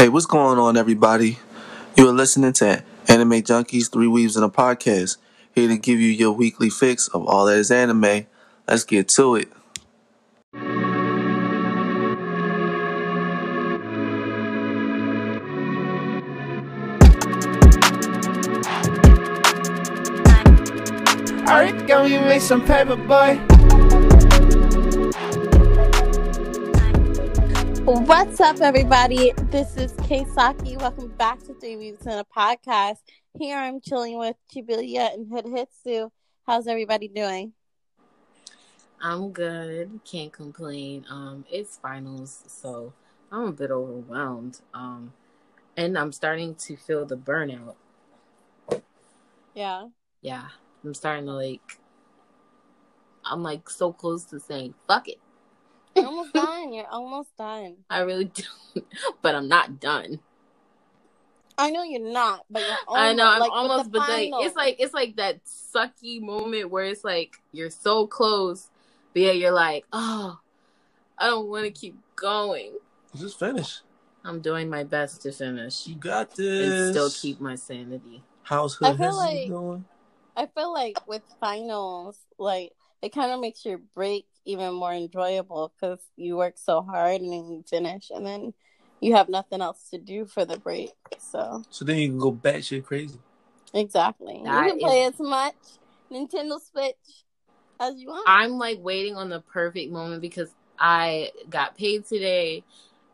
Hey, what's going on, everybody? You are listening to Anime Junkies Three Weebs in a Podcast, here to give you your weekly fix of all that is anime. Let's get to it. Alright, go you make some paper, boy. What's up, everybody? This is Kay Saki. Welcome back to Three Weebs in a Podcast. Here I'm chilling with Chibilia and Hidhitsu. How's everybody doing? I'm good. Can't complain. Um, it's finals, so I'm a bit overwhelmed. Um, and I'm starting to feel the burnout. Yeah. Yeah, I'm starting to like. I'm like so close to saying fuck it. You're almost done. You're almost done. I really do, but I'm not done. I know you're not, but you're almost. I know I'm like, with almost, the but like it's like it's like that sucky moment where it's like you're so close, but yeah, you're like, oh, I don't want to keep going. Just finish. I'm doing my best to finish You got and this. still keep my sanity. How's I Hood feel like- doing? I feel like with finals, like it kind of makes your break even more enjoyable because you work so hard and then you finish, and then you have nothing else to do for the break. So So then you can go batshit crazy. exactly, That you can play is- as much Nintendo Switch as you want. I'm like waiting on the perfect moment because I got paid today.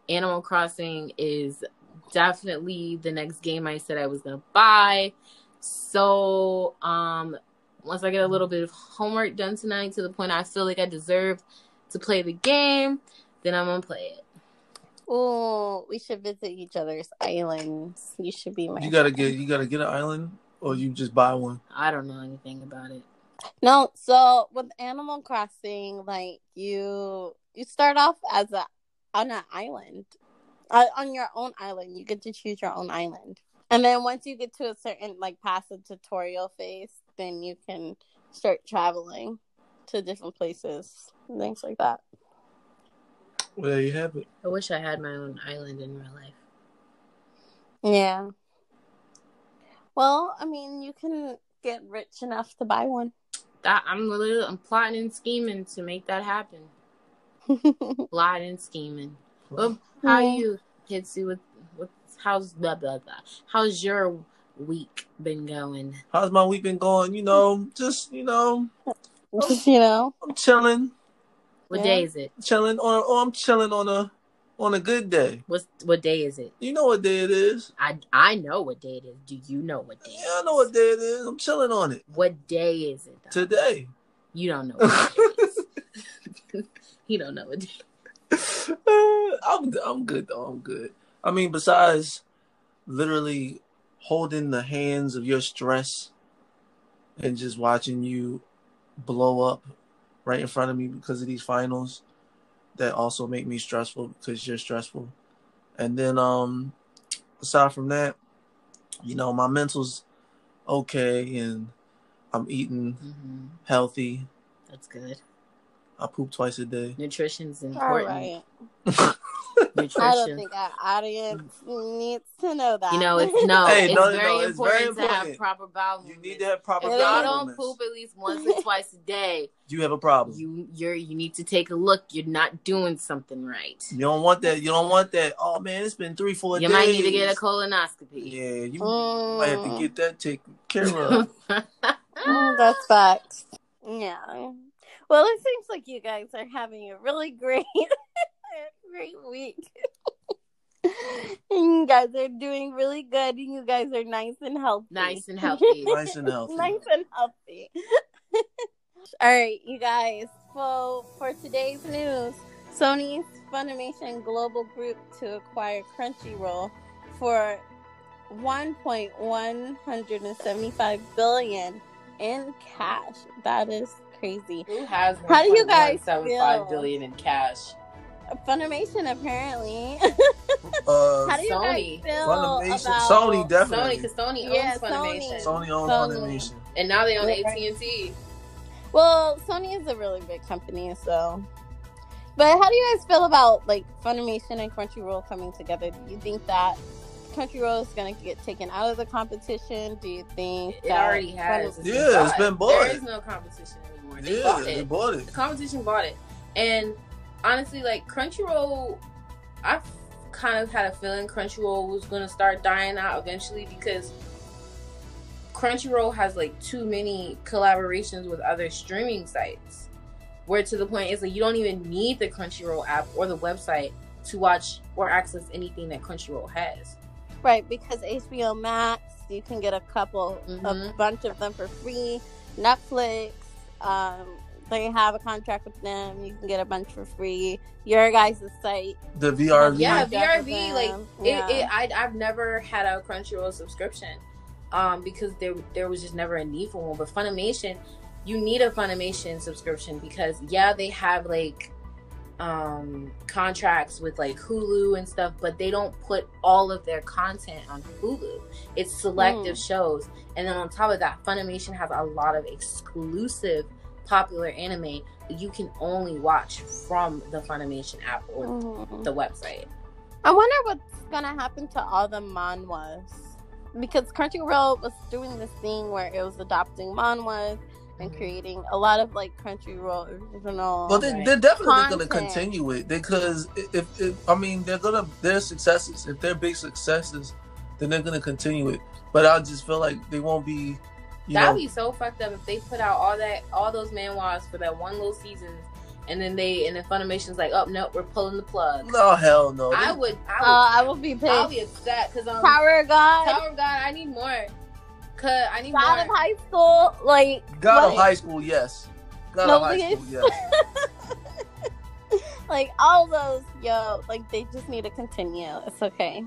Animal Crossing is definitely the next game I said I was gonna buy. So um once I get a little bit of homework done tonight to the point I feel like I deserve to play the game, then I'm gonna play it. Oh, we should visit each other's islands. You should be my. You gotta friend. get you gotta get an island, or you just buy one. I don't know anything about it. No, so with Animal Crossing, like you, you start off as a on an island, uh, on your own island. You get to choose your own island, and then once you get to a certain like past the tutorial phase, then you can start traveling to different places, and things like that. Well, there you have it. I wish I had my own island in real life. Yeah. Well, I mean, you can get rich enough to buy one. That I'm literally I'm plotting and scheming to make that happen. Plotting and scheming. Well, how Yeah. you Hitsu with with how's blah blah blah? How's your week been going? How's my week been going? You know, just you know, Just you know, I'm chilling, What Yeah. day is it? chilling on. Oh, I'm chilling on a on a good day. What's what day is it? You know what day it is? I I know what day it is. Do you know what day? Yeah, I know what day it is. I'm chilling on it What day is it? Though? today. You don't know. What day it is. you don't know what day. I'm I'm good though. I'm good. I mean, besides literally holding the hands of your stress and just watching you blow up right in front of me because of these finals that also make me stressful because you're stressful. And then um aside from that, you know, my mental's okay and I'm eating hmm healthy. That's good. I poop twice a day. Nutrition's important. right. Nutrition. I don't think our audience needs to know that. You know, it's no, Hey, it's, no, no, very no, it's very important to have proper bowel You need to have proper If If y'all don't poop at least once or twice a day, You have a problem. you you're you need to take a look. You're not doing something right. You don't want that. You don't want that. Oh man, it's been three, four You days. might need to get a colonoscopy. Yeah, you Mm. might have to get that taken care of. Mm, that's facts. Yeah. Well, it seems like you guys are having a really great, great week. and you guys are doing really good, and you guys are nice and healthy. nice and healthy. nice and healthy. nice and healthy. All right, you guys. So for today's news, Sony's Funimation Global Group to acquire Crunchyroll for 1.175 billion in cash. That is crazy. Who has How do you guys 1.175 feel? billion in cash? Funimation apparently. Uh, How do you Sony. guys feel Funimation, about Sony Sony, definitely. because Sony owns Yeah, Funimation, Sony owns Sony. Funimation. and now they own AT and T. Well, Sony is a really big company, so But how do you guys feel about like Funimation and Crunchyroll coming together? Do you think that Crunchyroll is going to get taken out of the competition? Do you think It that already has. Funimation- Yeah, it's been bought. There is no competition anymore. They Yeah, bought they bought it. The competition bought it, and honestly, like Crunchyroll, I kind of had a feeling Crunchyroll was gonna start dying out eventually because Crunchyroll has like too many collaborations with other streaming sites, where to the point is like you don't even need the Crunchyroll app or the website to watch or access anything that Crunchyroll has. Right, because HBO Max, you can get a couple, a Mhm. bunch of them for free. Netflix, um, they have a contract with them. You can get a bunch for free. Your guys' site, The VRV. Yeah, VRV, like them. it, it I, I've never had a Crunchyroll subscription, um, because there there was just never a need for one. But Funimation, you need a Funimation subscription because yeah, they have like um contracts with like Hulu and stuff, but they don't put all of their content on Hulu. It's selective shows, and then on top of that, Funimation has a lot of exclusive popular anime you can only watch from the Funimation app or Mhm. the website. I wonder what's gonna happen to all the manhwas because Crunchyroll was doing this thing where it was adopting manhwas and creating a lot of like Crunchyroll original. But they, Right. they're definitely going to continue it because if, if I mean they're gonna their successes if they're big successes, then they're gonna continue it. But I just feel like they won't be, you That'd know. be so fucked up if they put out all that, all those manhwas for that one little season, and then they and then Funimation's like, oh no, we're pulling the plug. no hell no. I They- would, I would, uh, I will be pissed. I'll pissed. be upset because um, Power of God, Tower of God, I need more. Cause I need more God of. High School, like God of high school, yes. God No, of high school, yes. like all those, yo, like they just need to continue. It's okay.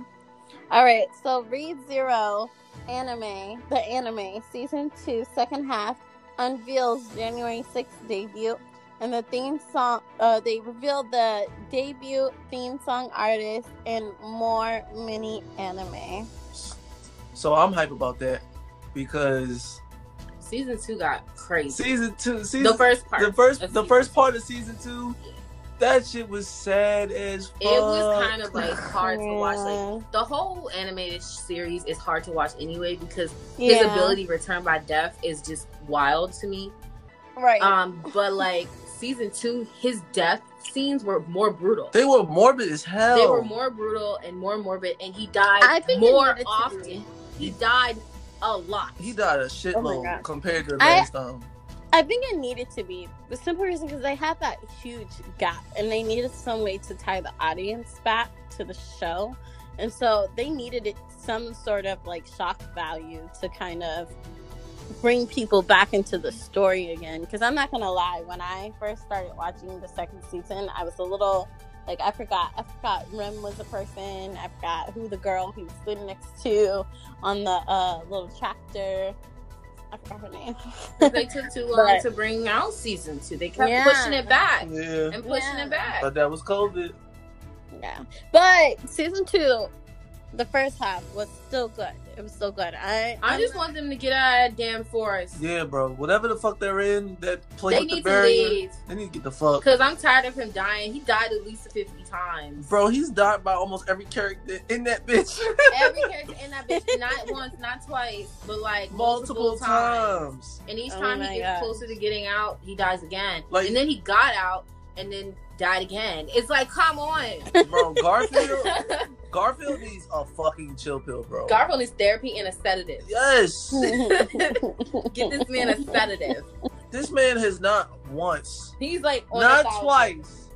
All right, so Read Zero anime, the anime season two, second half unveils January sixth debut, and the theme song. Uh, they revealed the debut theme song artist and more mini anime. So I'm hype about that because Season two got crazy. season two, season the first part. the first, the first two. part of season two, that shit was sad as fuck. It was kind of like hard to watch. Like the whole animated series is hard to watch anyway because his ability return by death is just wild to me. right? Um, but like season two, his death scenes were more brutal. They were morbid as hell. They were more brutal and more morbid, and he died I think more needed to be. often. He died a lot. He died a Oh shitload God. compared to the I- last time. I think it needed to be the simple reason because they had that huge gap and they needed some way to tie the audience back to the show, and so they needed it some sort of like shock value to kind of bring people back into the story again. Because I'm not gonna lie, when I first started watching the second season, I was a little like I forgot I forgot Rem was a person. I forgot who the girl he was sitting next to on the uh, little tractor. I forgot her name. they took too long But- to bring out season two. They kept Yeah. pushing it back Yeah, and pushing Yeah. it back. but that was COVID. Yeah, but season two, the first half was still good. It was so good. I I just want them to get out of that damn forest. Yeah, bro. Whatever the fuck they're in, that play They with the need to barrier, leave. they need to get the fuck. Because I'm tired of him dying. He died at least 50 times. Bro, he's died by almost every character in that bitch. Every character in that bitch, not once, not twice, but like multiple, multiple times. times. And each Oh time he gets God. closer to getting out, he dies again. Like- and then he got out and then died again. It's like, come on. Bro, Garfield, Garfield needs a fucking chill pill, bro. Garfield needs therapy and a sedative. yes, Get this man a sedative. this man has not once, He's like on not thousand. twice,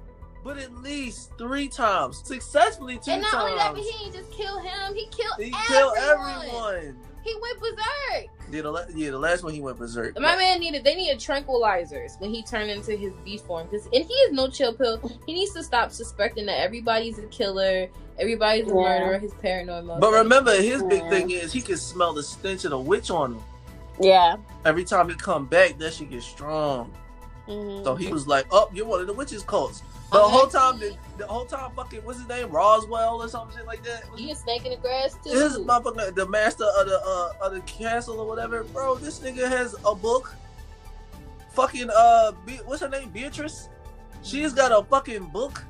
but at least three times successfully two And not times. only that, but he ain't just kill him. He killed he everyone. killed everyone. He went berserk. Yeah, the, la- yeah, the last one he went berserk. My man needed they needed tranquilizers when he turned into his beast form because and he is no chill pill. He needs to stop suspecting that everybody's a killer, everybody's a murderer. His paranoid. But motherfucker. remember, his big thing is he can smell the stench of the witch on him. yeah. Every time he come back, that shit get strong. Mhm. So he was like, "Oh, you're one of the witches cults." The Okay. whole time, the, the whole time, fucking, what's his name, Roswell or some shit like that. he a snake in the grass too. This motherfucker, the master of the uh, of the castle or whatever, bro. This nigga has a book. Fucking uh, Be- what's her name, Beatrice? She's got a fucking book,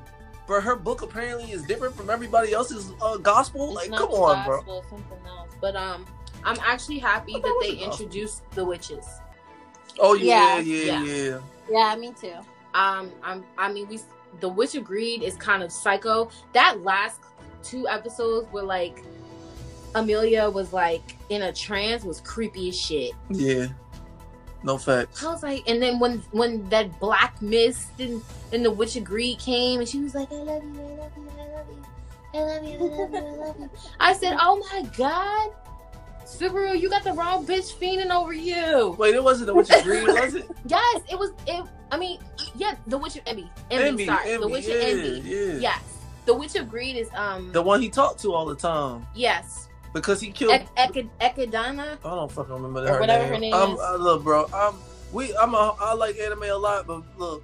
but her book apparently is different from everybody else's uh, gospel. It's like, not come the on, bro. gospel, it's something else. But um, I'm actually happy What that they the gospel? introduced the witches. Oh yeah, Yeah. yeah, Yeah. yeah. Yeah, me too. Um, I'm. I mean, we. The Witch of Greed is kind of psycho. That last two episodes were like, Emilia was like in a trance was creepy as shit. Yeah. No facts. I was like, and then when when that black mist and, and the Witch of Greed came, and she was like, I love you, I love you, I love you, I love you, I love you, I love you. I said, Oh my god, Subaru, you got the wrong bitch fiending over you. Wait, it wasn't the Witch of Greed, was it? Yes, it was. It. I mean, yeah, the Witch of Envy. Envy, Envy, sorry, the Witch yeah, of Envy. yeah. Yes, the Witch of Greed is um. The one he talked to all the time yes, because he killed. Ek- Echidna. I don't fucking remember her whatever name. her name I'm, is. uh, look, bro. I'm we. I'm a. I like anime a lot, but look,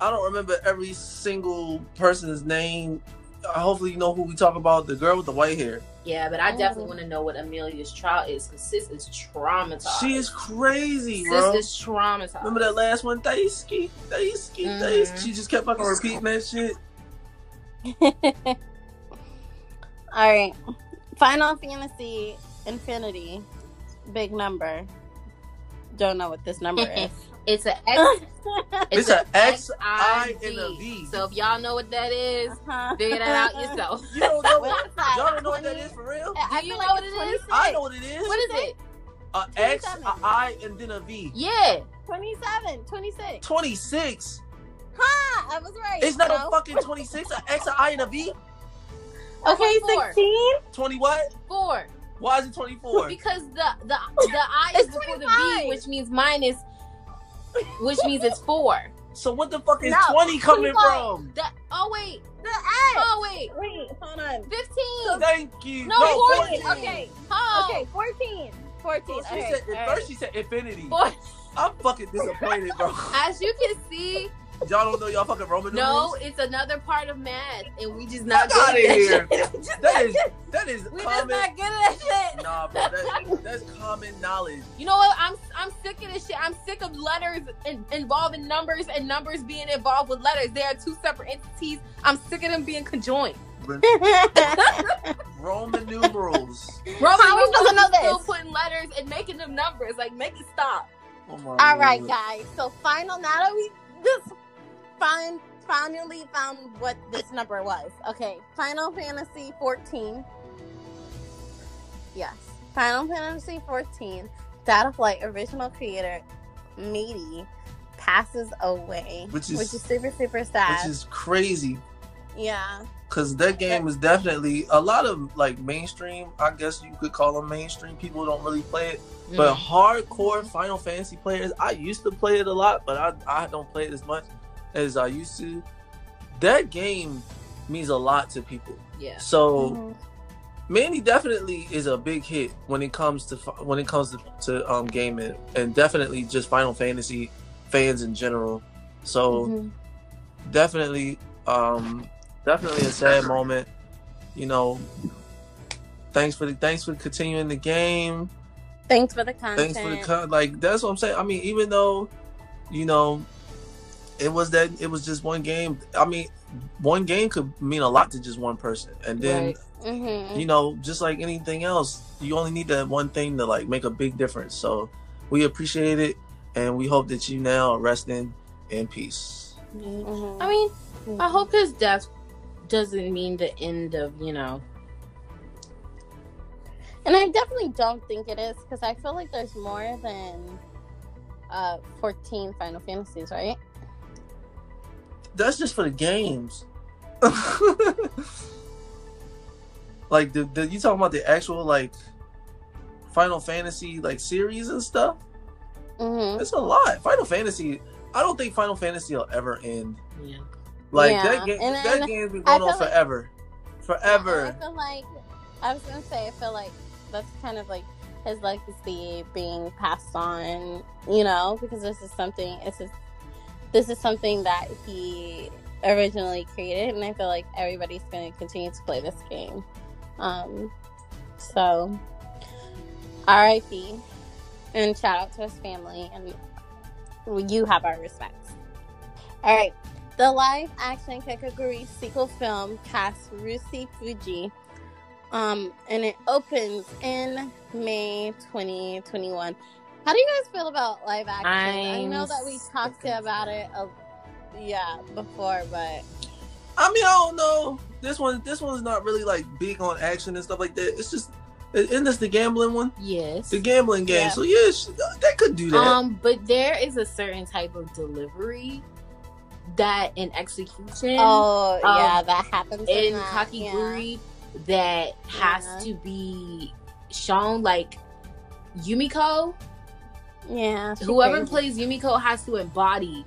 I don't remember every single person's name. Hopefully, you know who we talk about. The girl with the white hair. Yeah, but I definitely Oh. want to know what Emilia's trial is because sis is traumatized. She is crazy, sis bro. is traumatized. Remember that last one, Daisuke, Daisuke, Mhm. Daisuke. She just kept fucking repeating that shit. All right. Final Fantasy Infinity. Big number. Don't know what this number is. It's an X. It's a a X, I, I, and a V. So if y'all know what that is, Uh-huh. figure that out yourself. You don't know What what? is? Y'all don't know what that 20? is for real? I Do you feel know like what it's it is? 26. I know what it is. What is it? A X, 27. a I, and then a V. Yeah. 27, 26. 26. Huh, I was right. It's not No? a fucking 26, a X, a I, and a V. Okay, 16? 20 what? Four. Why is it 24? Because the the the I is It's before the V, which means minus, which means it's four. So what the fuck is No, 20 coming 25. from? The oh wait, The X. oh wait, Wait, hold on. fifteen. Thank you. No, 14. 14. Okay, Oh, okay, 14. 14. Well, she okay, said, at all right. first she said infinity. Boy, I'm fucking disappointed, bro. as you can see, y'all don't know y'all fucking Roman numerals. no, numerals? it's another part of math, and we just not Fuck good outta at here. shit. That is that is we just not good at that shit. Nah, bro, that, that's common knowledge. You know what? I'm I'm sick of this shit. I'm sick of letters in, involving numbers and numbers being involved with letters. They are two separate entities. I'm sick of them being conjoined. Roman numerals. Roman How are we supposed to know numerals is Still putting letters and making them numbers. Like, make it stop. Oh my All right, Lord. guys. So final. Now that we just find finally found what this number was. Okay, Final Fantasy 14. Yes, Final Fantasy 14. Data Flight original creator Meaty passes away, Which is- super super sad. Which is crazy. yeah. Cause that game is definitely a lot of like mainstream. I guess you could call them mainstream. People don't really play it, but Mm. hardcore Final Fantasy players, I used to play it a lot, but I I don't play it as much as I used to. That game means a lot to people. yeah. So Mhm. Manny definitely is a big hit when it comes to when it comes to, to um gaming, and definitely just Final Fantasy fans in general. So Mhm. definitely um definitely a sad moment you know thanks for the thanks for continuing the game Thanks for the content. thanks for the con- like that's what i'm saying i mean even though you know it was that it was just one game i mean one game could mean a lot to just one person and then Right. Mhm. you know just like anything else you only need that one thing to like make a big difference so we appreciate it and we hope that you now are resting in peace Mhm. I mean, I hope his death doesn't mean the end of, you know. And I definitely don't think it is because I feel like there's more than uh 14 Final Fantasies, right? That's just for the games. like the, the you talking about the actual like Final Fantasy like series and stuff? Mm-hmm. It's a lot. Final Fantasy. I don't think Final Fantasy will ever end. Yeah. Like Yeah, that game. and- that and game's been going on feel like- forever, I forever. feel like I was gonna say I feel like that's kind of like his legacy being passed on, you know, because this is something. It's is this is something that he originally created, and I feel like everybody's going to continue to play this game. Um, so R.I.P. and shout out to his family, and you have our respects. All right, The live action Kakegurui sequel film casts Ryusei Fujii. Um, and it opens in May 2021. How do you guys feel about live action? i I'm know that we talked so about it, a, yeah, before, but I mean, I don't know. This one, this one's not really like big on action and stuff like that. It's just, isn't this the gambling one? Yes. The gambling game. Yeah. So yeah, sh- they could do that. Um, but there is a certain type of delivery that in execution oh um, yeah, that happens in, in that, yeah. Kakegurui that has Yeah. to be shown like Yumeko. Yeah, Whoever crazy. plays Yumeko has to embody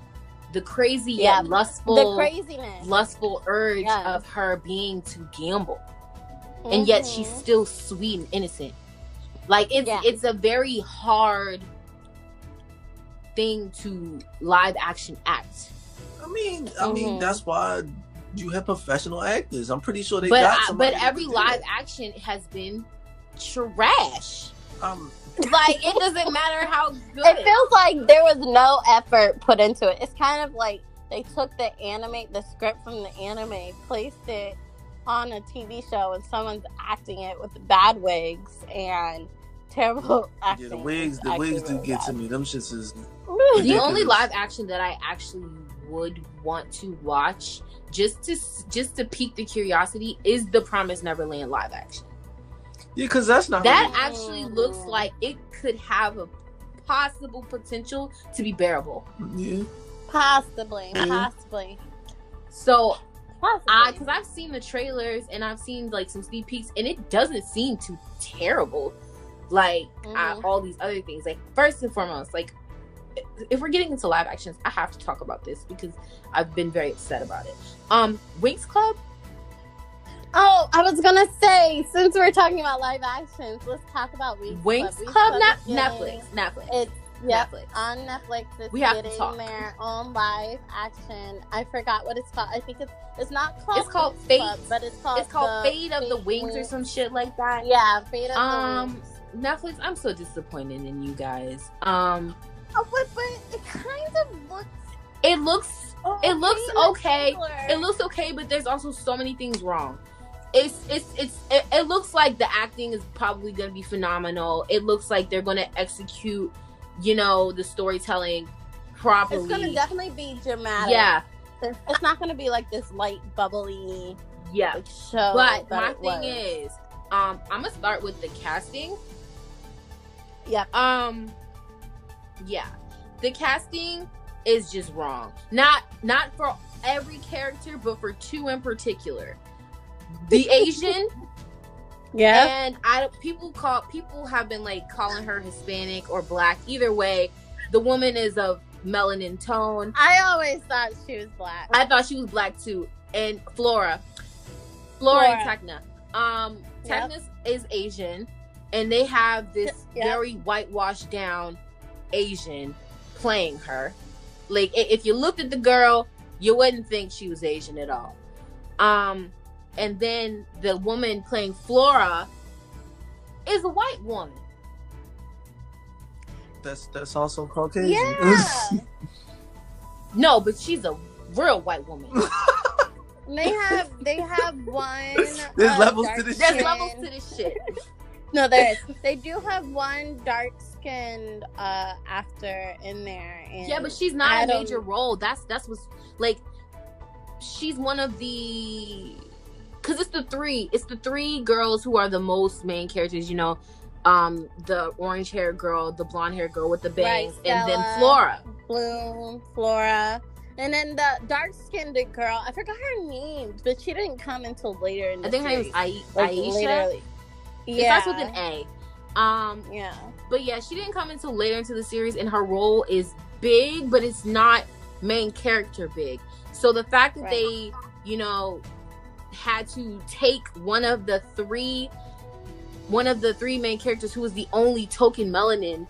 the crazy Yeah, yet lustful, the craziness, lustful urge Yes. of her being to gamble, and yet she's still sweet and innocent. Like it's Yeah. it's a very hard thing to live action act. I mean, I mean, Mhm. that's why you have professional actors. I'm pretty sure they but got I- but every live that. action has been trash. Um, Like it doesn't matter how good. It feels like there was no effort put into it. It's kind of like they took the anime, the script from the anime, placed it on a TV show, and someone's acting it with bad wigs and terrible acting. yeah, the wigs, the actually wigs do really get bad. to me. Them shits is the only live action that I actually would want to watch just to just to pique the curiosity is the Promise Neverland live action. Yeah, because that's not That really- actually looks like it could have a possible potential to be bearable. yeah. Possibly, Mhm. possibly, So possibly. I, because I've seen the trailers and I've seen like some sneak peeks, and it doesn't seem too terrible. Like uh, Mhm. all these other things. Like first and foremost, like if we're getting into live actions, I have to talk about this because I've been very upset about it. Um, Winx Club. Oh, I was gonna say, since we're talking about live actions, let's talk about Winx, Winx Club. Club, is Net- getting- Netflix, Netflix, It's yep, Netflix. on Netflix. It's We have to getting talk. their own live action. I forgot what it's called. I think it's it's not called. It's called Winx Fate. Club, but it's called it's called Fate of the Wings or some shit like that. Yeah, Fate of Um, the Wings. Netflix, I'm so disappointed in you guys. Um, Oh, but, but it kind of looks. it looks It looks okay. it looks okay, but there's also so many things wrong. It's it's it's it, it looks like the acting is probably gonna be phenomenal. It looks like they're gonna execute, you know, the storytelling properly. It's gonna definitely be dramatic. yeah, it's, it's not gonna be like this light, bubbly yeah. like, show. But my thing was. is, um, I'm gonna start with the casting. Yeah. Um, yeah, the casting is just wrong. Not not for every character, but for two in particular. The Asian yeah, and I people call people have been like calling her Hispanic or black. Either way, the woman is of melanin tone. I always thought she was black. I thought she was black too. And Flora, Flora, and Flora. Tecna. Um, Yep. Is Asian, and they have this Yep. very whitewashed down Asian playing her. Like if you looked at the girl, you wouldn't think she was Asian at all. Um, and then the woman playing Flora is a white woman. That's that's also Caucasian. Yeah. No, but she's a real white woman. they have they have one. There's uh, levels to dark this There's shit. skin- levels to this shit. No, there is. They do have one dark skinned uh after in there. And Yeah, but she's not I a don't- major role. That's that's what's like. She's one of the, cause it's the three. It's the three girls who are the most main characters. You know, um, the orange hair girl, the blonde hair girl with the bangs, Right, and then Flora. Bloom, Flora. And then the dark skinned girl, I forgot her name, but she didn't come until later in the series. I think her name is series. Ai- Like, Aisha. It Yeah. starts with an A. Um, Yeah. but yeah, she didn't come until later into the series, and her role is big, but it's not main character big. So the fact that Right. they, you know, had to take one of the three, one of the three main characters who was the only token melanin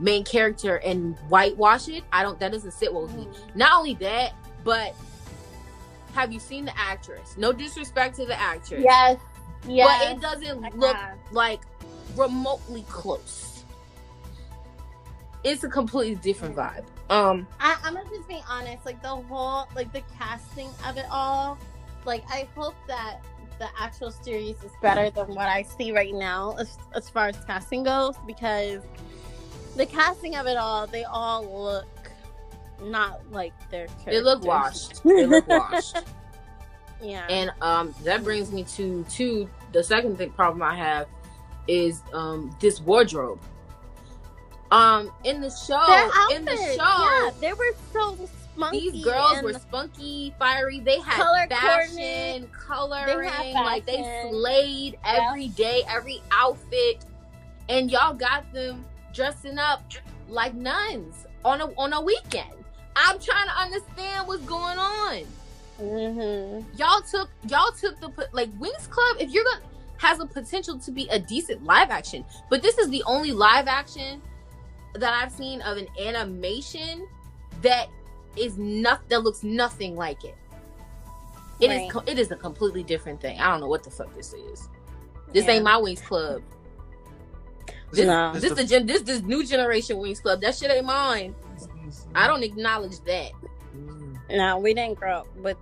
main character and whitewash it, I don't. That doesn't sit well with me. Not only that, but have you seen the actress? No disrespect to the actress, Yes. Yes. but it doesn't I look have. like remotely close. It's a completely different vibe. Um, I, I'm gonna just be honest. Like the whole, like the casting of it all. Like I hope that the actual series is better than what I see right now, as, as far as casting goes, because the casting of it all, they all look not like their characters. they look washed. They look washed. Yeah. And um, that brings me to to the second thing problem I have is um this wardrobe. Um, in the show, in the show, yeah, they were so spunky. these girls were spunky, fiery. They had Color fashion, coloring, They had like they fashion. slayed every day, every outfit, and y'all got them dressing up like nuns on a on a weekend. I'm trying to understand what's going on. Mhm. Y'all took y'all took the like Winx Club. If you're gonna has a potential to be a decent live action, but this is the only live action that I've seen of an animation that is nothing that looks nothing like it. It is Right. co- it is a completely different thing. I don't know what the fuck this is. This Yeah. ain't my Winx Club. This, No. this the gen- this this new generation Winx Club. That shit ain't mine. I don't acknowledge that. No, we didn't grow up with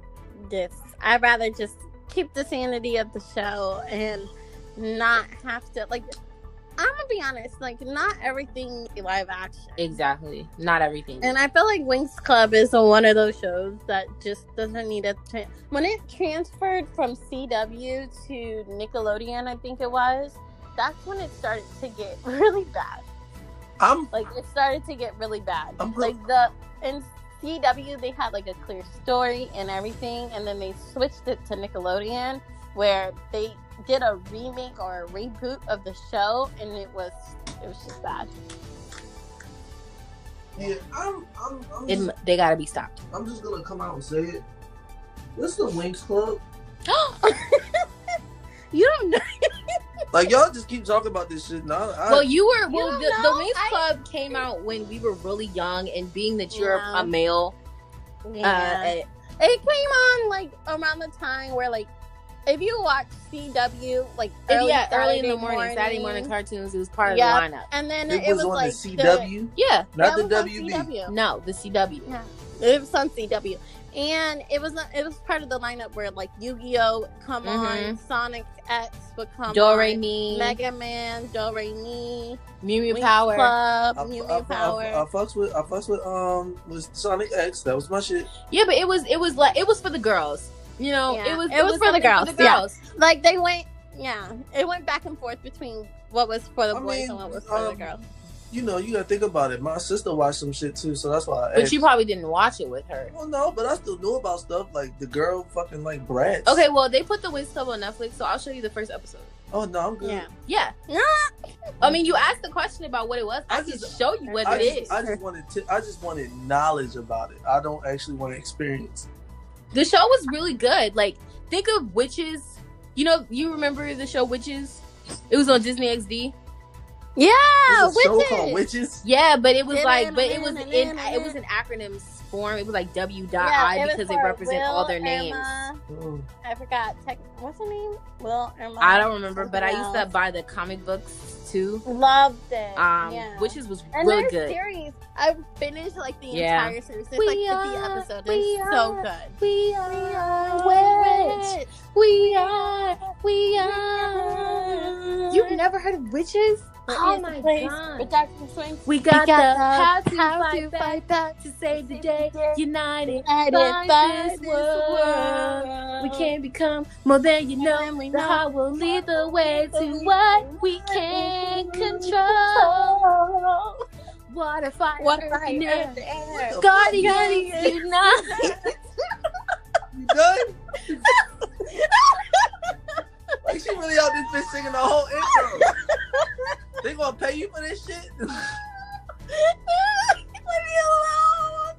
this. I'd rather just keep the sanity of the show and not have to like. I'm gonna be honest, like not everything live action, Exactly. Not everything. and I feel like Winx Club is one of those shows that just doesn't need a. Tra- when it transferred from CW to Nickelodeon, I think it was. That's when it started to get really bad. I'm like it started to get really bad. I'm- like the in CW they had like a clear story and everything, and then they switched it to Nickelodeon where they did a remake or a reboot of the show, and it was it was just bad. yeah. I'm I'm I'm It, just, they gotta be stopped. I'm just gonna come out and say it. What's the Winx Club? you don't know. Like y'all just keep talking about this shit. Now, I, well, you were. Well, don't the, the know? Wings I- Club came out when we were really young, and being that you're Yeah. a male, Yeah. uh, it came on like around the time where like if you watch CW like early, yeah, early in the Saturday morning, Saturday morning cartoons, it was part Yeah. of the lineup. and then it, it, was, on like the CW, Yeah, not that the WB. CW. no, the CW. Yeah. It was on CW, and it was it was part of the lineup where like Yu Gi Oh come on, Sonic X would come Do Re on, Mi, Mega Man, Do Re Mi, Mew Mew Power. Club, I, Mew I, Mew I, Power. I, I fucks with I fucks with um with Sonic X. That was my shit. Yeah, but it was it was like it was for the girls. You know, Yeah, it was it was for the something girls, yeah. like they went, yeah, it went back and forth between what was for the I boys mean, and what was for the um, girls. You know, you gotta think about it. My sister watched some shit too, so that's why. I But asked. you probably didn't watch it with her. Well, no, but I still knew about stuff like the girl fucking like Bratz. Okay, well they put the Winx Club on Netflix, so I'll show you the first episode. Oh no, I'm good. Yeah, Yeah. Yeah. I mean, you asked the question about what it was. I, I can just- show you what I it just, is. I just wanted to. I just wanted knowledge about it. I don't actually want to experience. The show was really good. Like, think of Witches. You know, you remember the show Witches? It was on Disney XD. yeah, There's a show witches. called Witches. Yeah, but it was like, but it was in, it was an acronyms form. It was like W dot Yeah, I it was because they for represent all Will, their names. Irma, Mm. I forgot. Tech, what's her name? Will Irma. I don't remember, but I used to buy the comic books too. Loved it. Um, yeah. Witches was and really their good. series, I finished like the Yeah. entire series. It's We like 50 are- episodes. we It's so good. We are witch. We are. We are. You've never heard of witches? There Oh is a my place God. where Dr. Swing We got, got the the how to how fight to back fight back to save the day. United United by by this this world. world. We can become more than you know. The know. heart will lead the way to what we can control. Water, fire, What earth, right and air. earth, air. Guardians Guardians unite. You done? like she really out this bitch singing the whole intro. they gonna pay you for this shit? Leave me alone.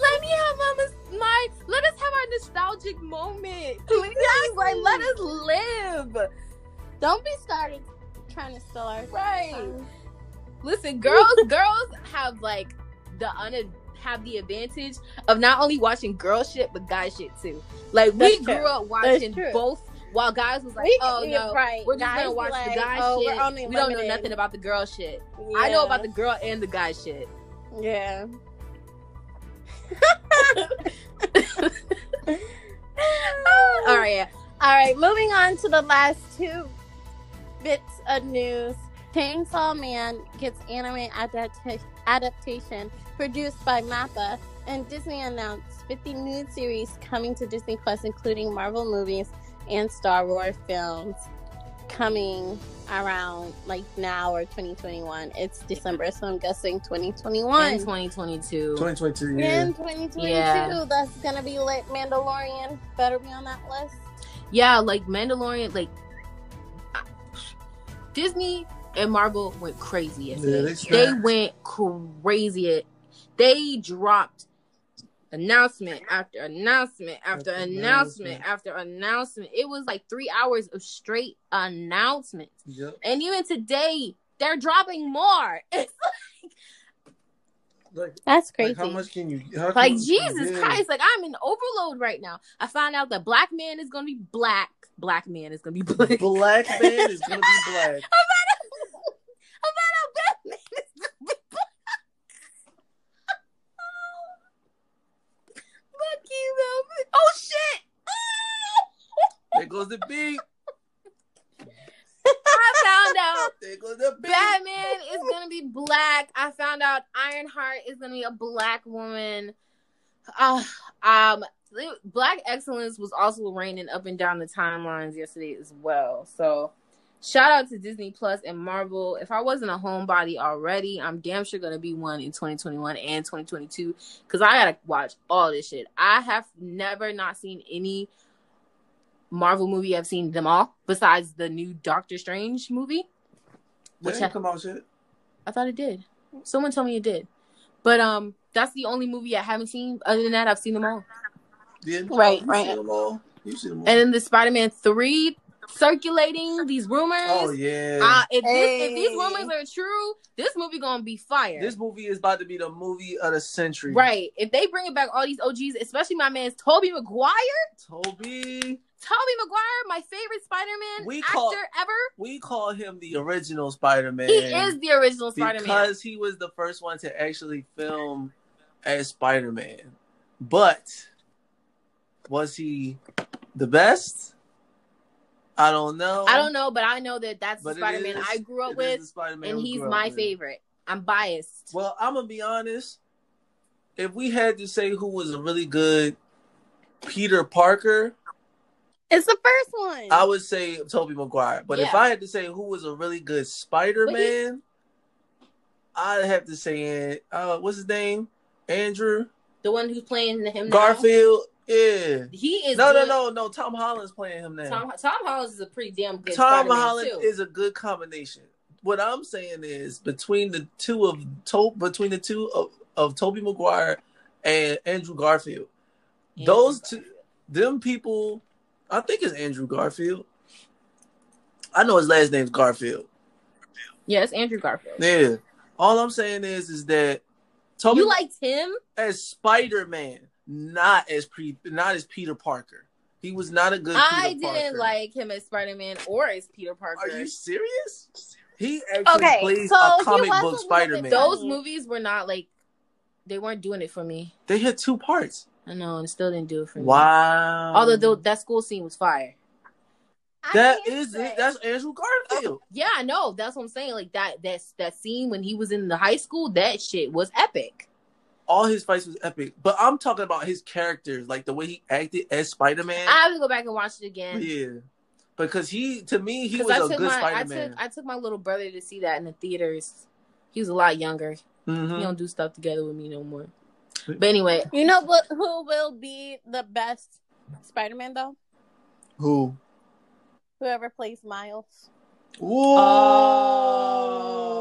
let me have mama's my let us have our nostalgic moment. Please, like let us live. Don't be started trying to steal our Right. time. Listen, girls, girls have like the un have the advantage of not only watching girl shit but guy shit too. Like we That's grew up watching both, while guys was like, We- "Oh yeah, no, right. we're just Guys gonna watch like, the guy "Oh, shit. We don't know nothing about the girl shit." I know about the girl and the guy shit. Yeah. All right. All right. moving on to the last two bits of news. Chainsaw Man gets anime adapta- adaptation produced by MAPPA, and Disney announced 50 new series coming to Disney Plus, including Marvel movies and Star Wars films coming around like now or 2021. It's December, so I'm guessing 2021. In 2022. 2022. Yeah. In 2022, Yeah. that's gonna be lit. Mandalorian better be on that list. Yeah, like Mandalorian, like Disney and Marvel went crazy Yeah, they they went crazy. They dropped announcement after announcement after After announcement announcement. after announcement. It was like three hours of straight announcements. Yep. And even today, they're dropping more. It's Like, That's crazy. like how much can you? How like can you- Jesus yeah. Christ, like I'm in overload right now. I found out that black man is gonna be black. Black man is gonna be black. Black man is gonna be black. I found out Batman is gonna be black. Fuck you, Velvet. Oh shit! There goes the beat. I found out There goes the beat. Batman is gonna be black. I found out Ironheart is gonna be a black woman. Uh, um, black excellence was also reigning up and down the timelines yesterday as well. So, shout out to Disney Plus and Marvel. If I wasn't a homebody already, I'm damn sure gonna be one in 2021 and 2022 because I gotta watch all this shit. I have never not seen any Marvel movie. I've seen them all besides the new Doctor Strange movie. That Which ain't I, come out yet. I thought it did. Someone told me it did. But um that's the only movie I haven't seen. Other than that, I've seen them all. Yeah. Right, You right. seen them all. You seen them all. And then the Spider-Man 3 circulating these rumors. oh yeah. Uh, if, this, if these rumors are true, this movie gonna be fire. this movie is about to be the movie of the century. right. If they bring it back all these OGs, especially my man's Tobey Maguire. Tobey. Tobey Maguire, my favorite Spider-Man We actor call- ever. We call him the original Spider-Man. He is the original Spider-Man. because he was the first one to actually film as Spider-Man. But was he the best? I don't know. I don't know, but I know that that's But it Spider-Man I grew up it is with, Spider-Man and he's my with. favorite. I'm biased. Well, I'm gonna be honest. If we had to say who was a really good Peter Parker, It's the first one. I would say Tobey Maguire. But if I had to say who was a really good Spider-Man, I'd have to say uh what's his name? Andrew The one who's playing him now. Garfield. Yeah. He is No, no, good. no, no. Tom Holland's playing him now. Tom, Tom Holland is a pretty damn good Tom Spider-Man, Holland too. is a good combination. What I'm saying is between the two of to- between the two of, of Tobey Maguire and Andrew Garfield. Andrew those two them people I think it's Andrew Garfield. I know his last name's Garfield. Yes, Andrew Garfield. Yeah. All I'm saying is is that Tobey You liked him? as Spider-Man, not as pre not as Peter Parker. He was not a good I Peter didn't Parker. like him as Spider-Man or as Peter Parker. Are you serious? He actually Okay, plays so a comic book Spider-Man. Those movies were not like they weren't doing it for me. They had two parts. I know, and still didn't do it for me. Wow. Although tho- that school scene was fire. I that say. it. That's Andrew Garfield. Oh, yeah, I know. That's what I'm saying. Like that that's that scene when he was in the high school, that shit was epic. All his fights was epic, but I'm talking about his characters, like the way he acted as Spider-Man. I have to go back and watch it again. yeah, because he, to me, he was Because I a good my I Spider-Man. took I took my little brother to see that in the theaters. He was a lot younger. Mhm. He don't do stuff together with me no more. But anyway, You know what? Who will be the best Spider-Man though? Who? Whoever plays Miles. Whoa! Oh.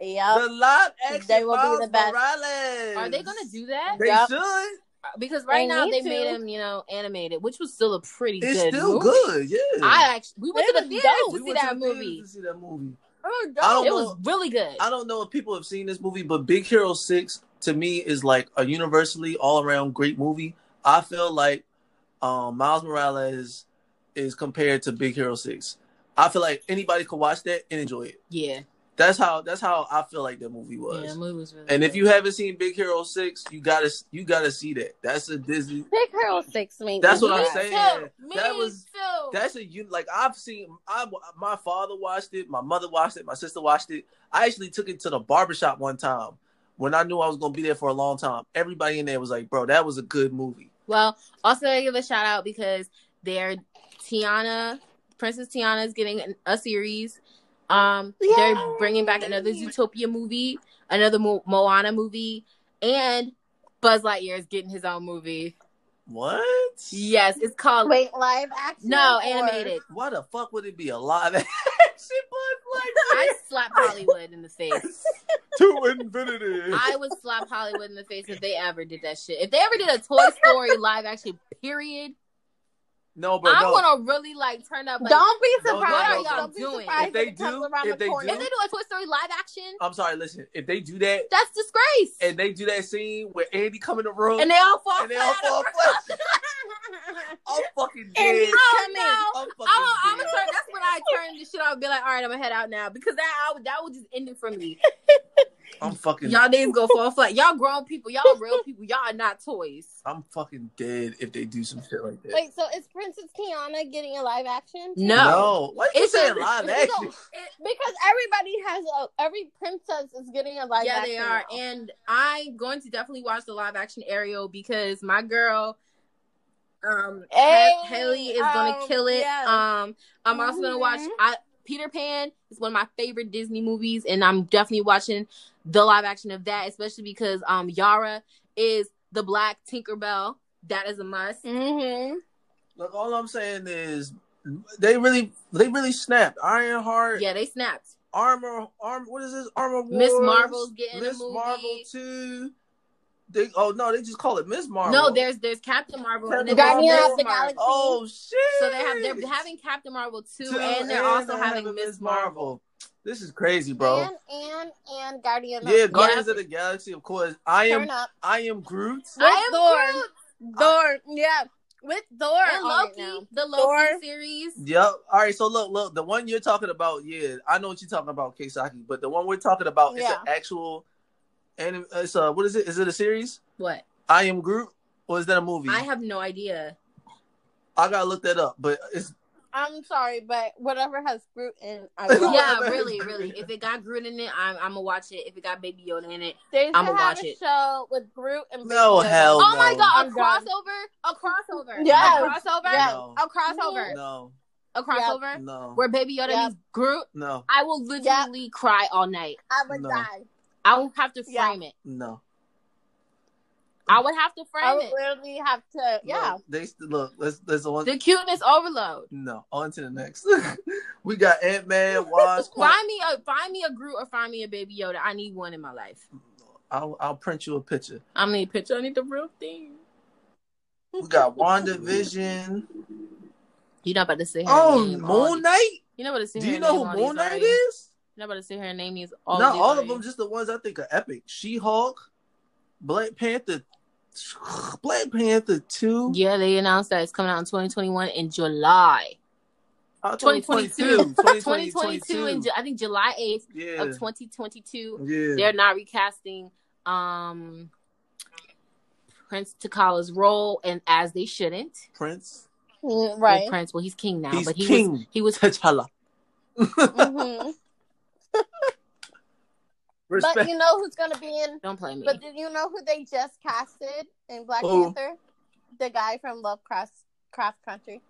Yep. The live action They will be the best. Morales. are they gonna do that? They Yep. should. Because right They now they to. made him, you know, animated, which was still a pretty It's good still movie. good. Yeah. I actually we went It to the theater to We see to that movie. To see that movie. Oh, I don't It know. was really good. I don't know if people have seen this movie, but Big Hero Six to me is like a universally all around great movie. I feel like um, Miles Morales is compared to Big Hero Six. I feel like anybody could watch that and enjoy it. Yeah. That's how that's how I feel like that movie was. Yeah, the movie was really. and if you haven't seen Big Hero Six, you gotta you gotta see that. That's a Disney. Big Hero Six made That's me what I'm laugh. saying. Too. Me That was- too. That's a you like I've seen. I my father watched it, my mother watched it, my sister watched it. I actually took it to the barbershop one time when I knew I was gonna be there for a long time. Everybody in there was like, "Bro, that was a good movie." Well, also I give a shout out because they're Tiana, Princess Tiana is getting a series. Um, they're bringing back another Zootopia movie, another Mo- Moana movie, and Buzz Lightyear is getting his own movie. What? Yes, it's called Wait, live action? no or- animated. Why the fuck would it be a live action Buzz I slap Hollywood in the face. To infinity? I would slap Hollywood in the face if they ever did that shit. If they ever did a Toy Story live action, period, no, but I no. want to really like turn up. Like, Don't be No, no, surprised. no, no. Don't be Doing. surprised If they it do- around if the they corner. do- if they do a Toy Story live action, I'm sorry. Listen, if they do that that's disgrace. and they do that scene where Andy come in the room and they all fall and they all fall flat, I'm fucking dead. Andy's Oh, coming. no. I'm fucking I'm, I'm gonna turn. That's when I turn the shit off and be like, all right, I'm gonna head out now because that I, would- that would just end it for me. I'm fucking. Y'all niggas go fall flat. Y'all grown people. Y'all real people. Y'all are not toys. I'm fucking dead if they do some shit like that. Wait, so is Princess Tiana getting a live action? too? No. No, why you It's saying a- live it's a- action? Because everybody has a every princess is getting a live yeah, action. they are, now. and I'm going to definitely watch the live action Ariel because my girl, um, Hey, Haley is gonna um, kill it. yes. Um, I'm also gonna watch. Mhm. I Peter Pan is one of my favorite Disney movies, and I'm definitely watching the live action of that, especially because um Yara is the Black Tinkerbell. That is a must. Mm-hmm. Look, all I'm saying is they really, they really snapped. Ironheart, Yeah, they snapped. Armor, Armor. What is this? Armor Wars. Miss Marvel's getting a Miss. Marvel two. They oh no, they just call it Miss Marvel. No, there's there's Captain Marvel and Captain then Guardian there's of the Galaxy. Oh shit! So they have they're having Captain Marvel too, Two, and they're also having a Miss Marvel. This is crazy, bro. And and and Guardian. yeah, of Guardians of the Galaxy, of course. I am. Turn up. I am Groot. With I am Thor. Groot. Thor. Yeah. With Thor. and Loki, now. the Loki Thor. series. Yep. All right. So look, look. The one you're talking about, yeah, I know what you're talking about, Keisaki. But the one we're talking about is Yeah. an actual. And it's uh, what is it? Is it a series? What? I am Groot, or is that a movie? I have no idea. I gotta look that up. But it's I'm sorry, but whatever has Groot in, I. Yeah, really, really. If it got Groot in it, I'm I'm gonna watch it. If it got Baby Yoda in it, They I'ma watch a it. show with Groot and No, Yoda. hell oh my god, a I'm done. crossover, a crossover, Yes. a crossover, Yes. No. a crossover, no, a crossover no, where Baby Yoda Yep. meets Groot. no, I will literally cry all night. I would No. die. I will have to Yeah. frame it. no. I would have to I frame would it. literally have to. Yeah. Look, they look. Let's let's on. The cuteness overload. No, on to the next. we got Ant Man, Wasp. Find me a find me a Groot or find me a Baby Yoda. I need one in my life. I'll I'll print you a picture. I need a picture. I need the real thing. We got WandaVision. You're not about to say. Oh, and name all Moon these- Knight. You know what about to sit Do you know who Moon these Knight is? You're not about to sit here and name these all. Not these all of them, just the ones I think are epic. She Hulk, Black Panther, Black Panther two. Yeah, they announced that it's coming out in 2021 in July. I thought it was 2022. 2022 and Ju- I think July 8th Yeah, of 2022. yeah. They're not recasting um Prince T'Challa's role, and as they shouldn't. Prince. Mm, Well, right. Prince. Well, he's king now, He's but he king. was he was T'Challa. But you know who's gonna be in? don't play me. But did you know who they just casted in Black Who? Panther? The guy from Lovecraft Craft Country.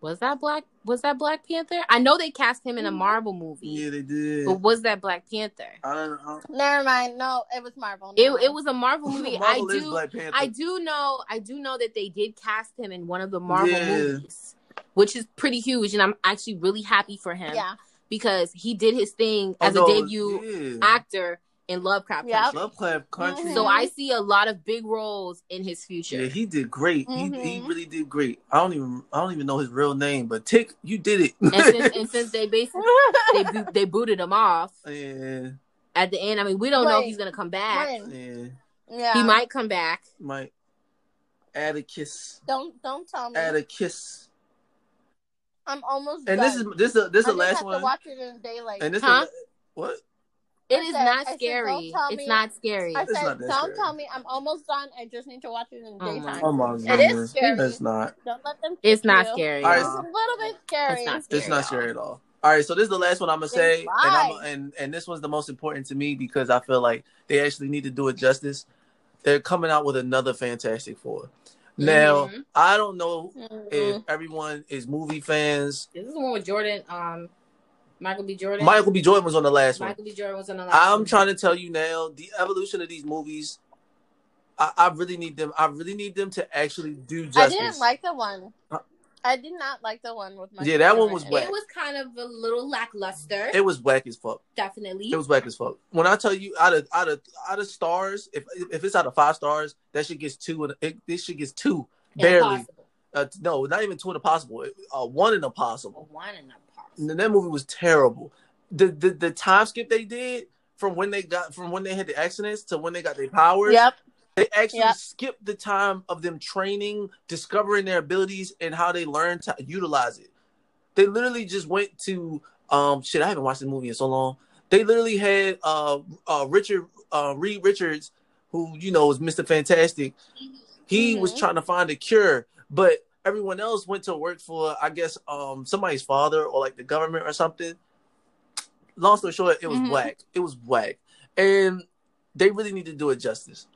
was that Black? Was that Black Panther? I know they cast him in a Mhm. Marvel movie, yeah, they did. but was that Black Panther? I don't know. Never mind. No, it was Marvel. It it was a Marvel movie. Marvel I is do Black Panther. I do know I do know that they did cast him in one of the Marvel Yeah. movies, which is pretty huge, and I'm actually really happy for him Yeah. Because he did his thing Oh, as no, a debut yeah. actor in Lovecraft Yep. Country. Lovecraft Country. Mhm. So I see a lot of big roles in his future. Yeah, he did great. He he Mhm. really did great. I don't even I don't even know his real name, but Tick, you did it. and since and since they basically they bo- they booted him off yeah, at the end, I mean we don't know if he's gonna come back. When? yeah, Yeah. He might come back. might add a kiss, Don't don't tell me. add a kiss. I'm almost. Done. And done. this is this is this is I the last have one. to watch it in daylight. And this Huh? the, What? It I is said- not I said, scary. It's me- not scary. I It's said, not don't scary. tell me I'm almost done. I just need to watch it in the Oh my. Oh my It is goodness. scary. It's not. Don't let them. It's not you. scary. All right, It's a little bit scary. It's not It's scary not at scary at all. All right, so this is the last one I'm gonna say, and I'm and and this one's the most important to me because I feel like they actually need to do it justice. They're coming out with another Fantastic Four. Now, Mhm. I don't know Mhm. if everyone is movie fans. This is the one with Jordan. Um, Michael B. Jordan. Michael B. Jordan was on the last one. Michael B. Jordan was on the last. One. I'm one. trying to tell you now, the evolution of these movies, I, I really need them. I really need them to actually do justice. I didn't like the one. Huh? I did not like the one with my. Yeah, that one was in whack. It was kind of a little lackluster. it was whack as fuck. definitely. It was whack as fuck. When I tell you out of out of out of stars, if if it's out of five stars, that shit gets two. And it, this shit gets two barely. Uh, no, not even two in a possible. Uh, one in a possible. One in a And possible. that movie was terrible. The, the the time skip they did from when they got from when they had the accidents to when they got their powers. Yep. They actually Yep. skipped the time of them training, discovering their abilities, and how they learned to utilize it. They literally just went to um shit. I haven't watched the movie in so long. They literally had uh uh Richard uh Reed Richards, who you know was Mister Fantastic. He was Mhm. trying to find a cure, but everyone else went to work for I guess um somebody's father or like the government or something. Long story short, it was Mhm. whack. It was whack, and they really need to do it justice.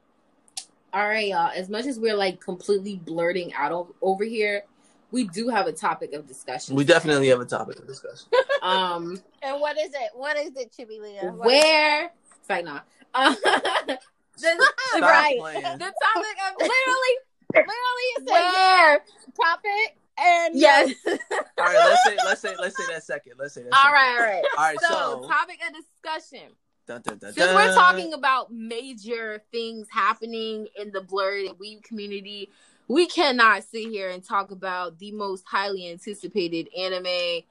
All right, y'all. As much as we're like completely blurting out o- over here, we do have a topic of discussion. We definitely have a topic of discussion. Um, And what is it? What is it, Chibi Leah? What is where? It's like nah. Uh, the, Stop Right. playing. the topic of Literally, literally, it says where? topic and Yes. All right, let's say let's say let's say that second. Let's say that. all second. right, all right. All right, So, so, topic of discussion. Dun, dun, dun, Since we're talking about major things happening in the blurred and weeb community, we cannot sit here and talk about the most highly anticipated anime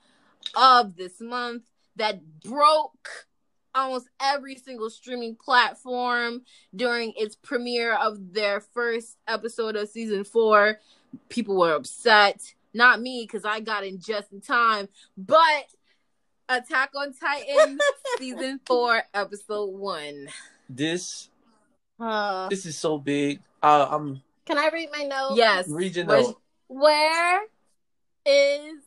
of this month that broke almost every single streaming platform during its premiere of their first episode of season four. People were upset. Not me, because I got in just in time, but Attack on Titan season four, episode one. this Uh, this is so big. Uh, I'm can I read my note? Yes. reading Where's- note. Where is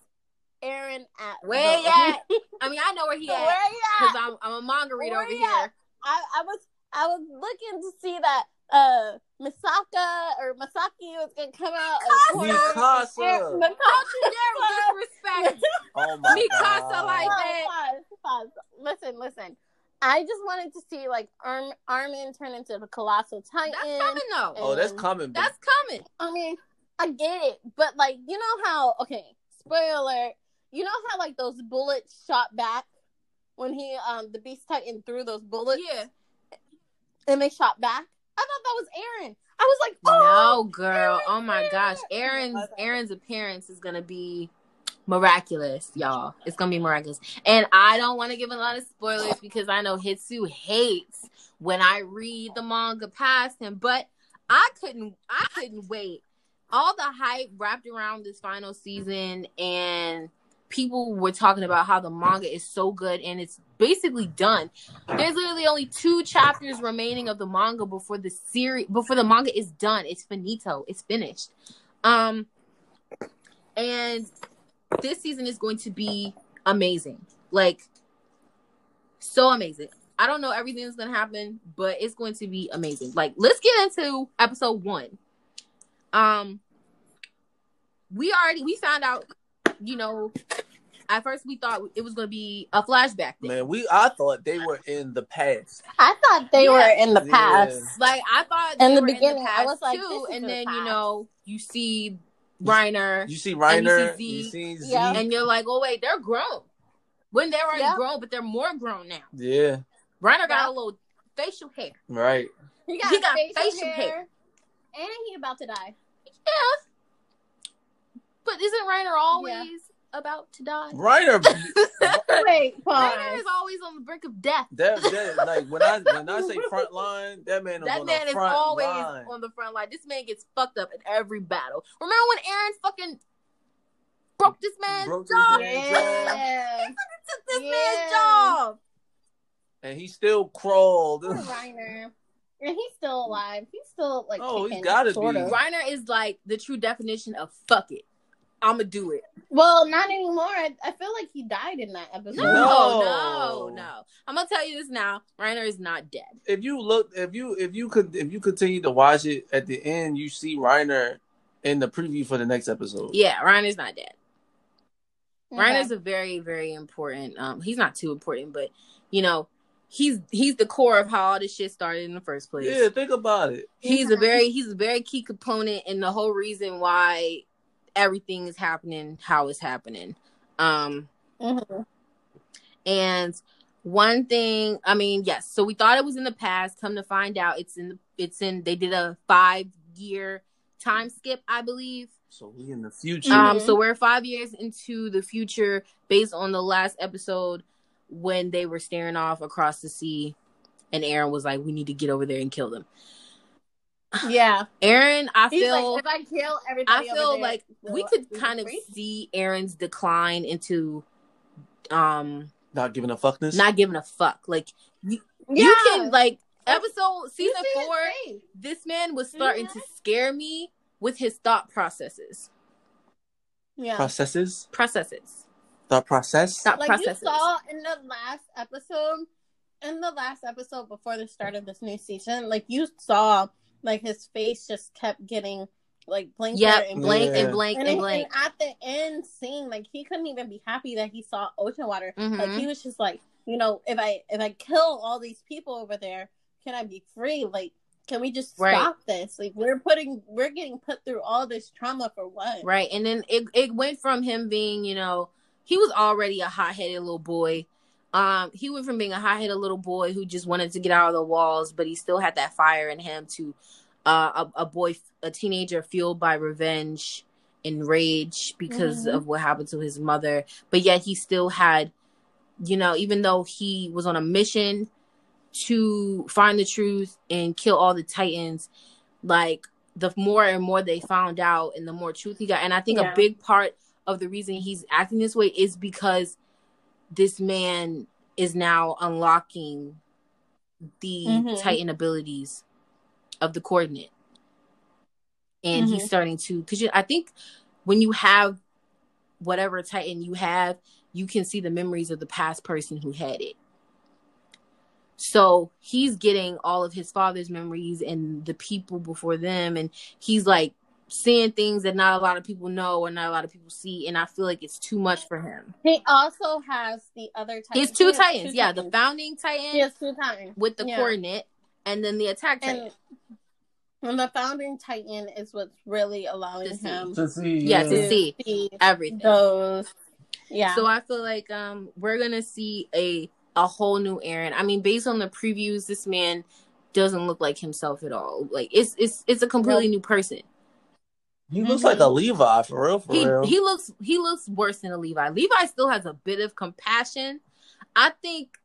Eren at? Where though? he at? I mean, I know where he Where at you because? I'm I'm a manga reader Where over he at? here. I, I was I was looking to see that uh Misaka or Masaki was gonna come out. of course. Mikasa. Eren- Don't you Mikasa. dare disrespect Oh my Mikasa god. like that. pause, pause. Listen, listen. I just wanted to see like Arm Armin turn into the colossal titan. That's coming though. Oh, that's coming. but- That's coming. I mean, I get it, but like, you know how? Okay, spoiler alert. You know how like those bullets shot back when he um the Beast Titan threw those bullets Yeah. and they shot back. I thought that was Eren. I was like, oh, No, girl. Eren, Oh my gosh. Oh Eren's Eren's appearance is gonna be miraculous, y'all. It's gonna be miraculous. And I don't want to give a lot of spoilers because I know Hitsu hates when I read the manga past him, but I couldn't I couldn't wait. All the hype wrapped around this final season and people were talking about how the manga is so good and it's basically done. There's literally only two chapters remaining of the manga before the series before the manga is done. It's finito. It's finished. Um and this season is going to be amazing. Like so amazing. I don't know everything that's gonna happen, but it's going to be amazing. Like, let's get into episode one. Um, we already we found out, you know, at first we thought it was gonna be a flashback thing. Man, we I thought they were in the past. I thought they Yeah. were in the Yeah. past. Like I thought In they the were beginning, I past, was like, too, this is and the then you know you see Reiner, You see Reiner, see you see Z. Yeah. and you're like, oh wait, they're grown. When they're already Yeah. grown, but they're more grown now. Yeah, Reiner got Yeah. a little facial hair. right. He got, He got facial, facial hair, hair. and he about to die. Yeah. But isn't Reiner always about to die? Reiner, Wait, Reiner is always on the brink of death. that, that like when I when I say front line, that man is That on man the is always line. on the front line. This man gets fucked up in every battle. Remember when Eren fucking broke this man's Broke this jaw? man's Yeah. Took this Yeah. man's jaw. and he still crawled. Poor Reiner. And he's still alive. He's still like Oh, he's kicking, gotta sort be. of. Reiner is like the true definition of fuck it. I'ma do it. Well, not anymore. I, I feel like he died in that episode. No, No. no, no, I'm gonna tell you this now. Reiner is not dead. if you look, if you if you could if you continue to watch it at the end, you see Reiner in the preview for the next episode. Yeah, Reiner's not dead. Okay. Reiner's a very, very important. Um, he's not too important, but you know, he's he's the core of how all this shit started in the first place. Yeah, think about it. He's a very he's a very key component in the whole reason why everything is happening how it's happening. Um, Mhm. and one thing, I mean, yes. So we thought it was in the past. Come to find out, it's in. The it's in. They did a five year time skip, I believe. So we in the future. Um, Mhm. so we're five years into the future, based on the last episode when they were staring off across the sea, and Eren was like, "We need to get over there and kill them." Yeah. Eren, I He's feel, like, if I kill everybody, over feel there, like we could we kind of free? see Eren's decline into, um, Not giving a fuckness. not giving a fuck. Like you, Yeah. you can like episode You season four. This man was starting to scare me with his thought processes. Yeah. processes. Processes. Thought process. Thought like processes. you saw in the last episode, in the last episode before the start of this new season, like you saw, like his face just kept getting like blanker Yep, and blank Yeah. and blank And, and blank. and at the end scene, like he couldn't even be happy that he saw ocean water. Like Mhm. he was just like, you know, if I if I kill all these people over there, can I be free? Like, can we just Right. stop this? Like we're putting we're getting put through all this trauma for what? Right. And then it, it went from him being, you know, he was already a hot headed little boy. Um, he went from being a hot headed little boy who just wanted to get out of the walls, but he still had that fire in him to uh, a, a boy, a teenager fueled by revenge and rage because Mhm. of what happened to his mother. But yet he still had, you know, even though he was on a mission to find the truth and kill all the Titans, like the more and more they found out and the more truth he got. And I think Yeah. a big part of the reason he's acting this way is because this man is now unlocking the Mhm. Titan abilities of the coordinate. And he's Mhm. starting to, because I think when you have whatever Titan you have, you can see the memories of the past person who had it. So he's getting all of his father's memories and the people before them, and he's like seeing things that not a lot of people know or not a lot of people see, and I feel like it's too much for him. He also has the other He Titans. has two He has titans, two yeah, the founding titan He has two Titans. with the Yeah. coordinate, and then the attack titan. And, and the founding Titan is what's really allowing To see. him to see. Yeah, to to see see everything. those. Yeah. So I feel like um we're gonna see a a whole new Eren. I mean, based on the previews, this man doesn't look like himself at all. Like it's it's it's a completely new person. He looks Mhm. like a Levi for real. For He real. he looks he looks worse than a Levi. Levi still has a bit of compassion. I think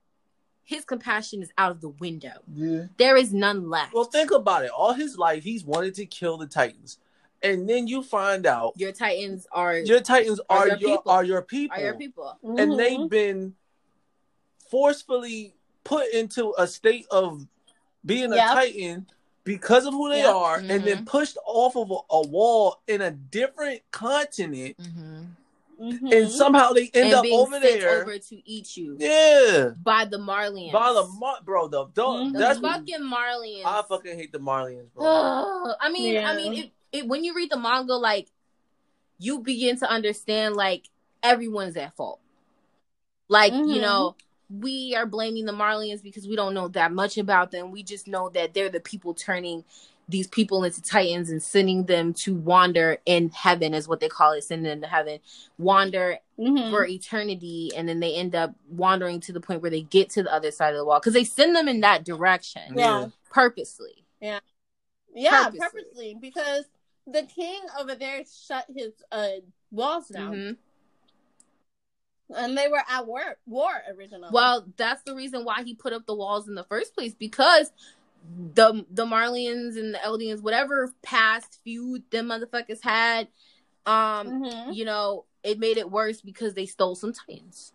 his compassion is out of the window. yeah. There is none left. Well, think about it. All his life, he's wanted to kill the Titans, and then you find out your Titans are your Titans Are are, your your people. are your people, are your people. and Mhm. they've been forcefully put into a state of being Yep. a Titan because of who they Yep. are, and then pushed off of a, a wall in a different continent, Mm-hmm. Mhm. and somehow they end and up being over sent there. over to eat you Yeah, by the Marleyans. by the Mar- bro, the, the Mhm. the that's fucking Marleyans. I fucking hate the Marleyans, bro. Ugh. I mean, Yeah. I mean, it, it, when you read the manga, like you begin to understand, like everyone's at fault. Like you know, we are blaming the Marleyans because we don't know that much about them. We just know that they're the people turning these people into titans and sending them to wander in heaven, is what they call it, sending them to heaven, wander Mhm. for eternity, and then they end up wandering to the point where they get to the other side of the wall because they send them in that direction Yeah. purposely. Yeah, Purposely. purposely. because the king over there shut his uh walls down, Mhm. And they were at war war originally. Well, that's the reason why he put up the walls in the first place because the the Marleyans and the Eldians, whatever past feud them motherfuckers had, um, Mhm. you know, it made it worse because they stole some titans.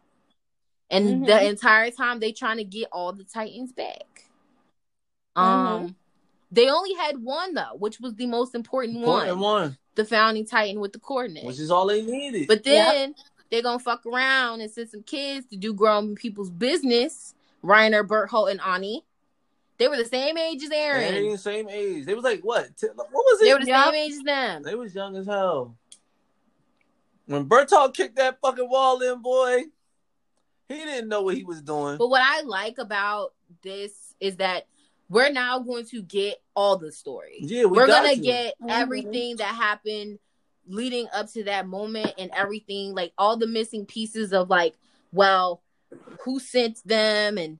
and Mhm. the entire time they trying to get all the Titans back. Um, they only had one though, which was the most important, Important one, one, the founding Titan with the coordinates. which is all they needed. But then they're gonna fuck around and send some kids to do grown people's business. Reiner, Bertholdt, and Annie. They were the same age as Eren. they Eren. ain't the same age. They was like what? T- what was it? They were the Yup. same age as them. They was young as hell. When Bertholdt kicked that fucking wall in, boy, he didn't know what he was doing. But what I like about this is that we're now going to get all the story. Yeah, we we are got gonna to. get Mhm. everything that happened leading up to that moment and everything, like all the missing pieces of like, well, who sent them and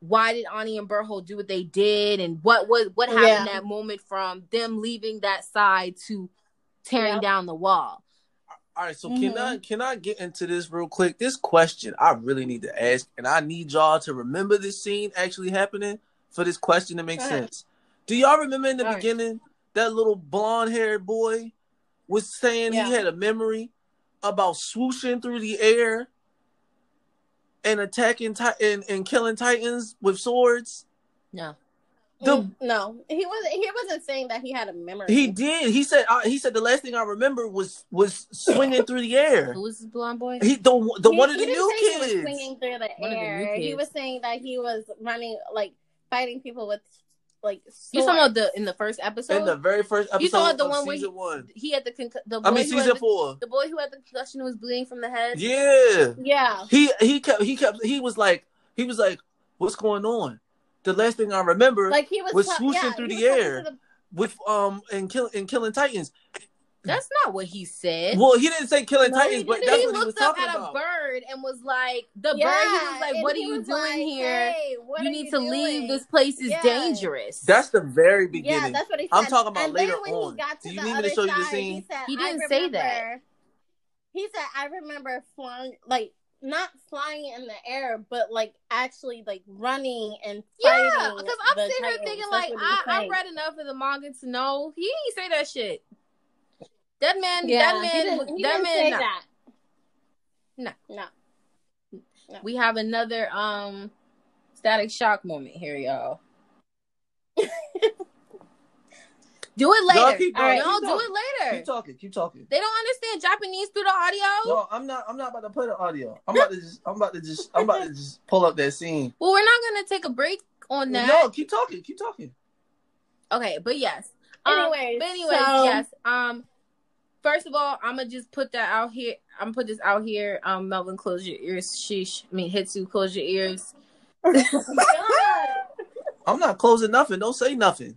why did Annie and Burho do what they did and what was what happened Yeah. that moment from them leaving that side to tearing Yep. down the wall. All right, so can Mhm. I can I get into this real quick? This question I really need to ask, and I need y'all to remember this scene actually happening for this question to make sense. Do y'all remember in the All right. beginning that little blonde haired boy was saying Yeah. he had a memory about swooshing through the air and attacking ti- and, and killing titans with swords? No. The- no, he wasn't. He wasn't saying that he had a memory. He did. He said. Uh, he said the last thing I remember was was swinging through the air. Who was this blonde boy? He the the He- one of the new say He was kids. swinging through the One of the air. He was saying that he was running, like fighting people with, like. You talking about the in the first episode? in the very first episode You saw the of one where season he- one. he had the concu- the boy I mean who had season the, four. the boy who had the concussion was bleeding from the head. Yeah. Yeah. He he kept he kept he was like he was like, What's going on? The last thing I remember Like he was, Was ta- swooshing yeah, through the air. the- with um and kill and killing Titans. That's not what he said. Well, he didn't say killing No, Titans, he but that's he what he was looked up talking at about. a bird and was like, "The yeah, bird." He was like, "What are you doing like, here? Hey, you need you to doing? leave. This place is Yeah. dangerous." That's the very Yeah, beginning. that's what he said. I'm talking about and later then when on. He got to Do you need me to other show you the scene? He, said, He didn't say that. He said, "I remember flying, like not flying in the air, but like actually like running and fighting." yeah, because I'm the sitting here thinking like, what he was I, I read enough of the manga to know he didn't say that shit. That man, Yeah, that he man, didn't, he that didn't man. say nah. that. No. no. We have another um static shock moment here, y'all. do it later. keep All going, right, no, keep do going. it later. Keep talking, keep talking. They don't understand Japanese through the audio. No, I'm not. I'm not about to play the audio. I'm about to just. I'm about to just. I'm about to just pull up that scene. Well, we're not gonna take a break on that. No, keep talking. Keep talking. Okay, but yes. Um, Anyways, but anyways, so- yes. Um, first of all, I'm gonna just put that out here. I'm gonna put this out here. Um, Melvin, close your ears. Sheesh. I mean, Hitsu, close your ears. I'm not closing nothing. Don't say nothing.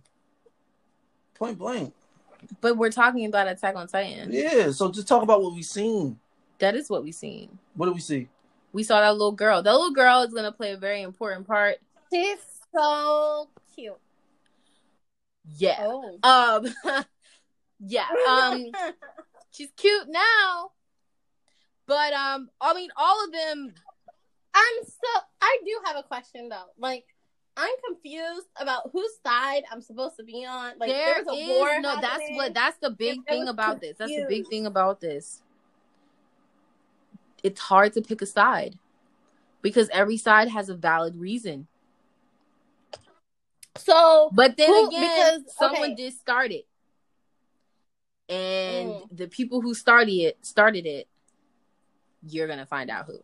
Point blank. But we're talking about Attack on Titan. Yeah. So just talk about what we've seen. That is what we've seen. What do we see? We saw that little girl. That little girl is gonna play a very important part. She's so cute. Yeah. Oh. Um. yeah. Um. She's cute now. But um. I mean, all of them. I'm so. I do have a question though. Like, I'm confused about whose side I'm supposed to be on. Like, there there is war. no. That's what. That's the big I thing was about this. That's the big thing about this. It's hard to pick a side because every side has a valid reason. So But then Who- again, because- someone okay. did start it, and Mm. the people who started it started it. You're gonna find out who.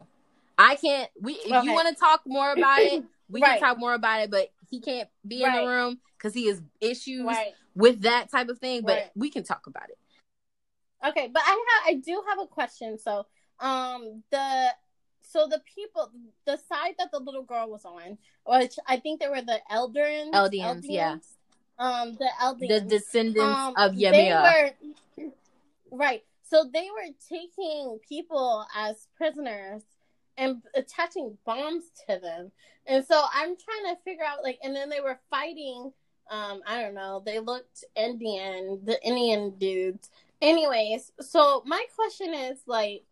I can't. We if you want to talk more about it, we Right. can talk more about it. But he can't be in the room because he has issues right. with that type of thing. But Right. we can talk about it. Okay, but I have I do have a question. So, um, the so the people, the side that the little girl was on, which I think they were the Eldians, Eldians, yeah. Um, the Eldians, The descendants um, of were right. So they were taking people as prisoners and attaching bombs to them, and so I'm trying to figure out like, and then they were fighting. Um, I don't know. They looked Indian, the Indian dudes. Anyways, so my question is like,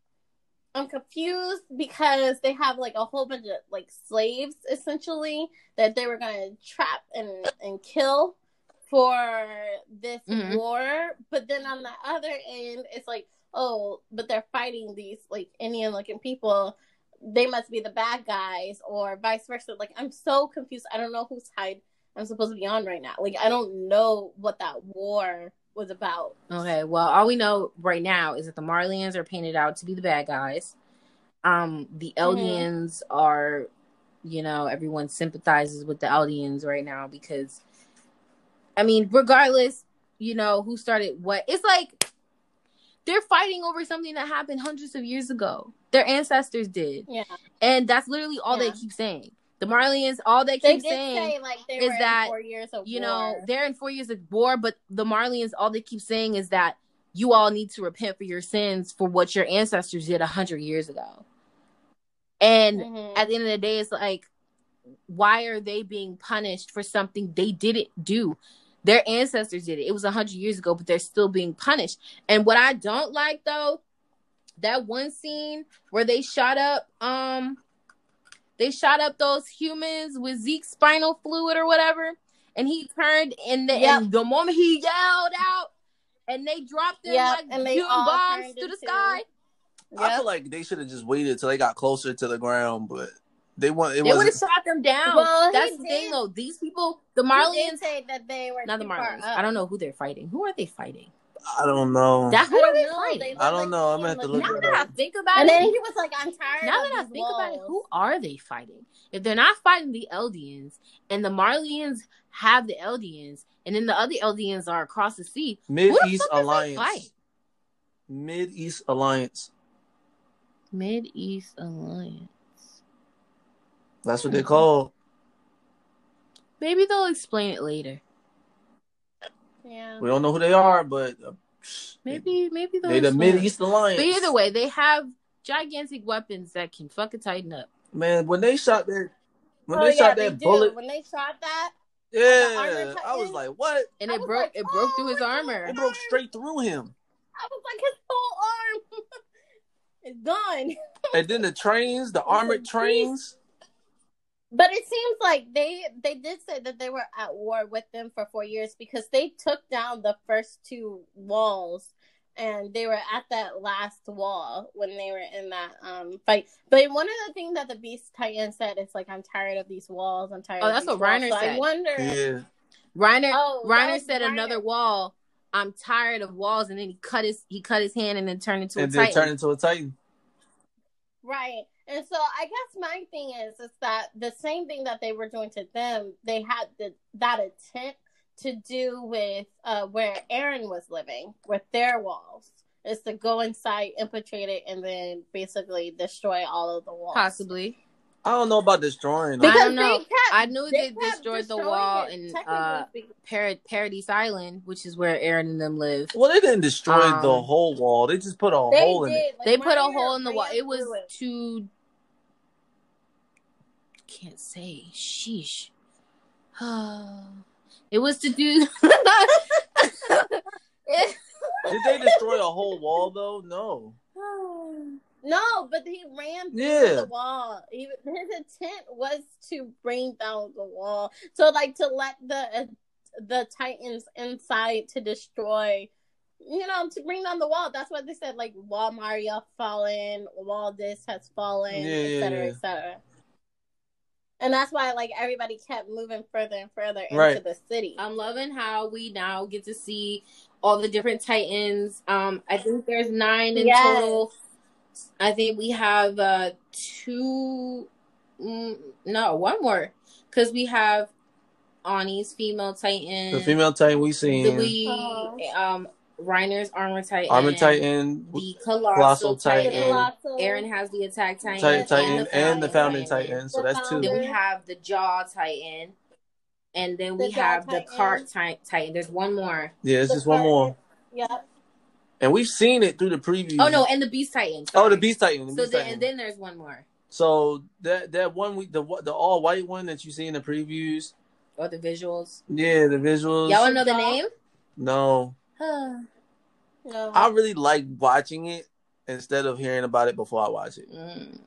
I'm confused because they have like a whole bunch of like slaves essentially that they were gonna trap and and kill for this Mhm. war. But then on the other end, it's like, oh, but they're fighting these like Indian looking people they must be the bad guys or vice versa. Like I'm so confused. I don't know whose side I'm supposed to be on right now. Like I don't know what that war was about. Okay, well, all we know right now is that the Marleyans are painted out to be the bad guys. Um, the Eldians are, you know, everyone sympathizes with the Eldians right now because, I mean, regardless, you know, who started what, it's like they're fighting over something that happened hundreds of years ago. Their ancestors did. Yeah. And that's literally all they keep saying. The Marleyans, all they They keep saying say like they is that, in four years of you war. know, they're in four years of war, but the Marleyans, all they keep saying is that you all need to repent for your sins for what your ancestors did a hundred years ago. And Mhm. at the end of the day, it's like, why are they being punished for something they didn't do? Their ancestors did it. It was a hundred years ago, but they're still being punished. And what I don't like though, that one scene where they shot up, um, they shot up those humans with Zeke's spinal fluid or whatever, and he turned and the, Yep. and the moment he yelled out, and they dropped them Yep, like human bombs turned to the into- sky. I feel like they should have just waited till they got closer to the ground, but they want it They would have shot them down. Well, That's the did- thing, though. These people, the He Marleyans, did say that they were not the too far Marleyans. I don't know who they're fighting. Who are they fighting? I don't know. That I who don't are they know. fighting? They I don't look know. I'm gonna have to look look now like- that I think about And it, then he was like, "I'm tired." now of that I these think about it, who are they fighting? If they're not fighting the Eldians, and the Marleyans have the Eldians, and then the other Eldians are across the sea, Mid East fuck is they Alliance. fighting? Mid East Alliance. Mid East Alliance. That's what they call. Maybe they'll explain it later. Yeah. We don't know who they are, but uh, Maybe, maybe they're they the explain Mid it. East Alliance. But either way, they have gigantic weapons that can fucking tighten up. man, when they shot that, when oh, they yeah, shot they that do. bullet, When they shot that, yeah, armor I was like, what? And I it broke. like, it broke through oh his my armor. It broke straight through him. I was like, his whole arm is gone. And then the trains, the armored Jeez. trains. But it seems like they they did say that they were at war with them for four years because they took down the first two walls and they were at that last wall when they were in that um fight. But one of the things that the Beast Titan said is like, I'm tired of these walls. I'm tired. Oh, of that's these what walls." Reiner So I said. wonder. Yeah, Reiner, Oh, that Reiner said Reiner. another wall. I'm tired of walls, and then he cut his he cut his hand and then turned into and a then titan. turn into a titan. Right. And so I guess my thing is is that the same thing that they were doing to them, they had the, that intent to do with uh, where Eren was living, with their walls, is to go inside, infiltrate it, and then basically destroy all of the walls. Possibly. I don't know about destroying. I them. Because don't know. they kept, I knew they, kept destroyed the wall it, in uh. Parad- Paradise Island, which is where Eren and them live. Well, they didn't destroy Um, the whole wall. They just put a They hole in it. Like, They put a hole in the wall. It was through it. to. Can't say. Sheesh. it was to do. Did they destroy a whole wall though? No. No, but he ran through Yeah. the wall. He, his intent was to bring down the wall, so like to let the uh, the Titans inside to destroy, you know, to bring down the wall. That's what they said. Like wall Maria fallen, wall this has fallen, Yeah, yeah, etc., yeah. Etc. And that's why like everybody kept moving further and further into Right. the city. I'm loving how we now get to see all the different Titans. Um, I think there's nine in Yes. total. I think we have uh two, mm, no, one more, because we have Annie's female Titan. The female titan we The seen, we Oh. um Reiner's armor Titan. armor titan, The colossal, Colossal Titan. Titan. Aaron has the attack Titan. titan, Yes, titan, yes, and the founding yes. titan. So that's two. Then we have the Jaw Titan. And then The we Jaw have the Cart Titan. There's one more. Yeah, it's The just one more, Yep. and we've seen it through the preview. Oh no, and the Beast Titan. Oh, the beast titan. The So beast then, titan. and then there's one more. so that that one we the the all white one that you see in the previews. Oh, the visuals. Yeah, the visuals. Y'all wanna know the name? No, No. I really like watching it instead of hearing about it before I watch it. Mm.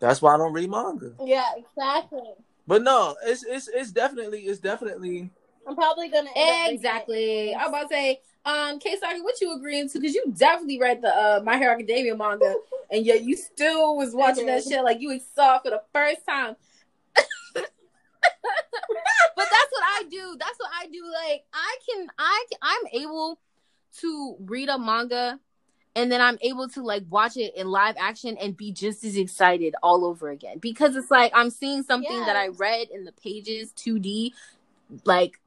That's why I don't read manga. yeah, exactly. But no, it's it's it's definitely it's definitely I'm probably gonna end up. Exactly. I'm about to say. um, K Saki, what you agreeing to? Because you definitely read the uh, My Hero Academia manga, and yet you still was watching that shit like you saw it for the first time. but that's what I do. That's what I do. Like I can, I can, I'm able to read a manga and then I'm able to like watch it in live action and be just as excited all over again because it's like I'm seeing something Yes. that I read in the pages 2D like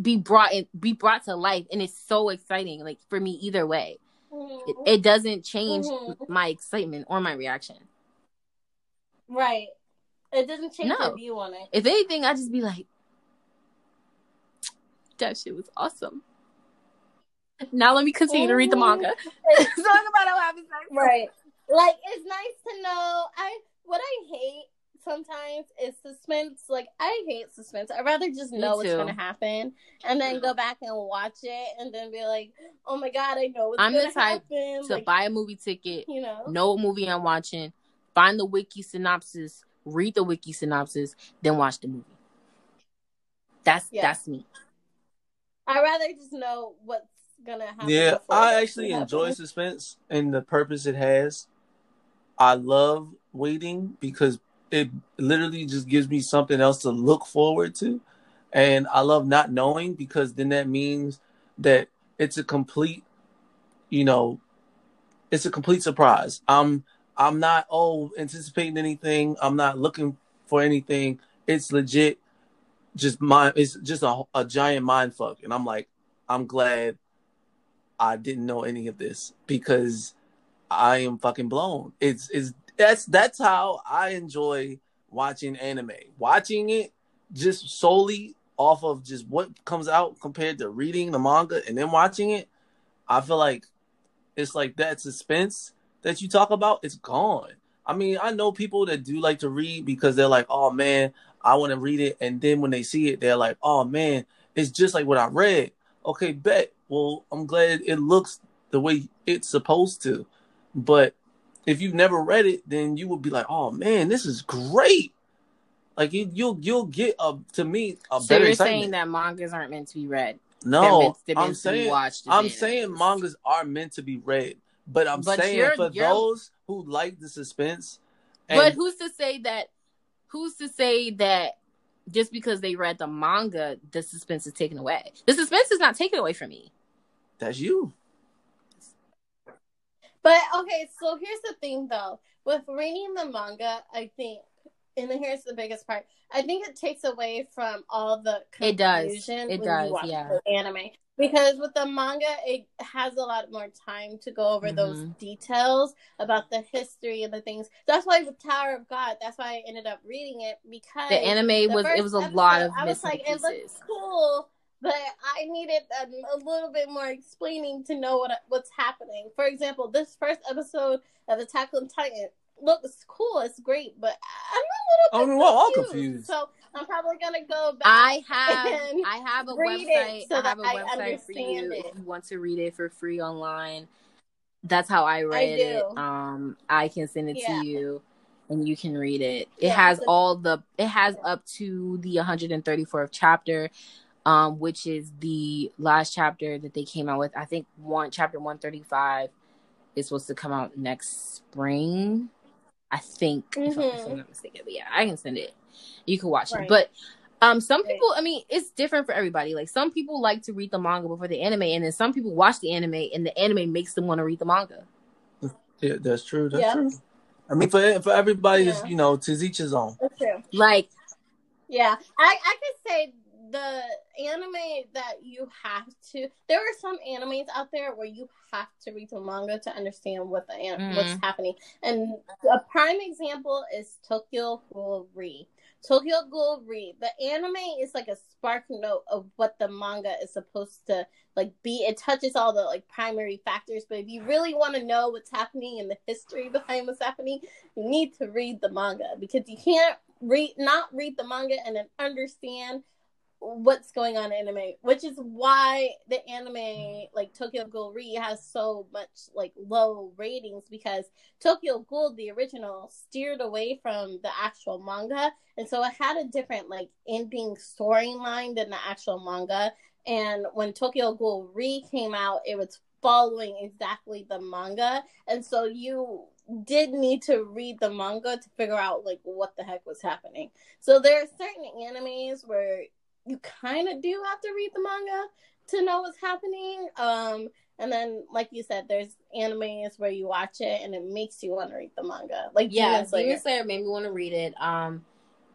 be brought in, be brought to life and it's so exciting like for me either way it, it doesn't change Mhm. my excitement or my reaction right. It doesn't change No. view on it. if anything I just be like that shit was awesome now let me continue to read the manga talk about how happens next Right. Like it's nice to know. I what I hate sometimes is suspense. Like I hate suspense. I'd rather just know what's gonna happen and then go back and watch it and then be like, oh my god, I know what's I'm the type happen. to like, buy a movie ticket you know. know what movie I'm watching, find the wiki synopsis, read the wiki synopsis, then watch the movie. That's Yeah. that's me. I'd rather just know what's gonna happen. Yeah, I actually enjoy suspense and the purpose it has. I love waiting because it literally just gives me something else to look forward to. And I love not knowing because then that means that it's a complete, you know, it's a complete surprise. I'm I'm not oh anticipating anything. I'm not looking for anything. It's legit just mind it's just a, a giant mind fuck. And I'm like, I'm glad I didn't know any of this because I am fucking blown. It's it's that's that's how I enjoy watching anime. Watching it just solely off of just what comes out compared to reading the manga and then watching it, I feel like it's like that suspense that you talk about, it's gone. I mean, I know people that do like to read because they're like, oh man, I want to read it. And then when they see it, they're like, oh man, it's just like what I read. Okay, bet. Well, I'm glad it looks the way it's supposed to. But if you've never read it, then you would be like, oh man, this is great. Like you, you'll you'll get a to me a So better you're excitement. saying that mangas aren't meant to be read. No, meant, I'm saying watched. I'm saying mangas are meant to be read, but I'm But saying you're- for you're- those who like the suspense, and But who's to say that? Who's to say that? Just because they read the manga, the suspense is taken away. The suspense is not taken away from me. That's you. But okay, so here's the thing though. With reading the manga, I think and here's the biggest part. I think it takes away from all the It does. confusion It when does, you watch yeah. the anime. Because with the manga, it has a lot more time to go over those Mhm. details about the history and the things. That's why with Tower of God, that's why I ended up reading it because The anime the was it was a lot of episode, I was missing like, it looks pieces. cool, but I needed a, a little bit more explaining to know what what's happening. For example, this first episode of Attack on Titan looks cool, it's great, but I'm a Oh, little bit we're all confused. confused. So I'm probably gonna go back. I have and I have a read website. it so I have a I website for you understand if you want to read it for free online. That's how I read it. Um, I can send it Yeah. to you, and you can read it. It Yeah, has but- all the. It has up to the 134th chapter, um, which is the last chapter that they came out with. I think one chapter 135 is supposed to come out next spring. I think, if, I, if I'm Mhm. not mistaken. But yeah, I can send it. You can watch it, but. Um, some Right. people, I mean, it's different for everybody. Like some people like to read the manga before the anime, and then some people watch the anime, and the anime makes them want to read the manga. Yeah, that's true. That's Yeah. true. I mean, for for everybody, Yeah. is you know, to each his own. That's true. Like, Yeah, I I could say the anime that you have to. There are some animes out there where you have to read the manga to understand what the an- Mhm. what's happening. And a prime example is Tokyo Ghoul Re. Tokyo Ghoul Re. The anime is like a spark note of what the manga is supposed to like be. It touches all the like primary factors, but if you really want to know what's happening and the history behind what's happening, you need to read the manga because you can't read not read the manga and then understand what's going on in anime, which is why the anime like Tokyo Ghoul Re has so much like low ratings because Tokyo Ghoul the original steered away from the actual manga. And so it had a different like ending storyline than the actual manga. And when Tokyo Ghoul Re came out, it was following exactly the manga, and so you did need to read the manga to figure out like what the heck was happening. So there are certain animes where you kind of do have to read the manga to know what's happening. Um, and then, like you said, there's animes where you watch it and it makes you want to read the manga. Like yeah, Demon Slayer. Demon Slayer made me want to read it. Um,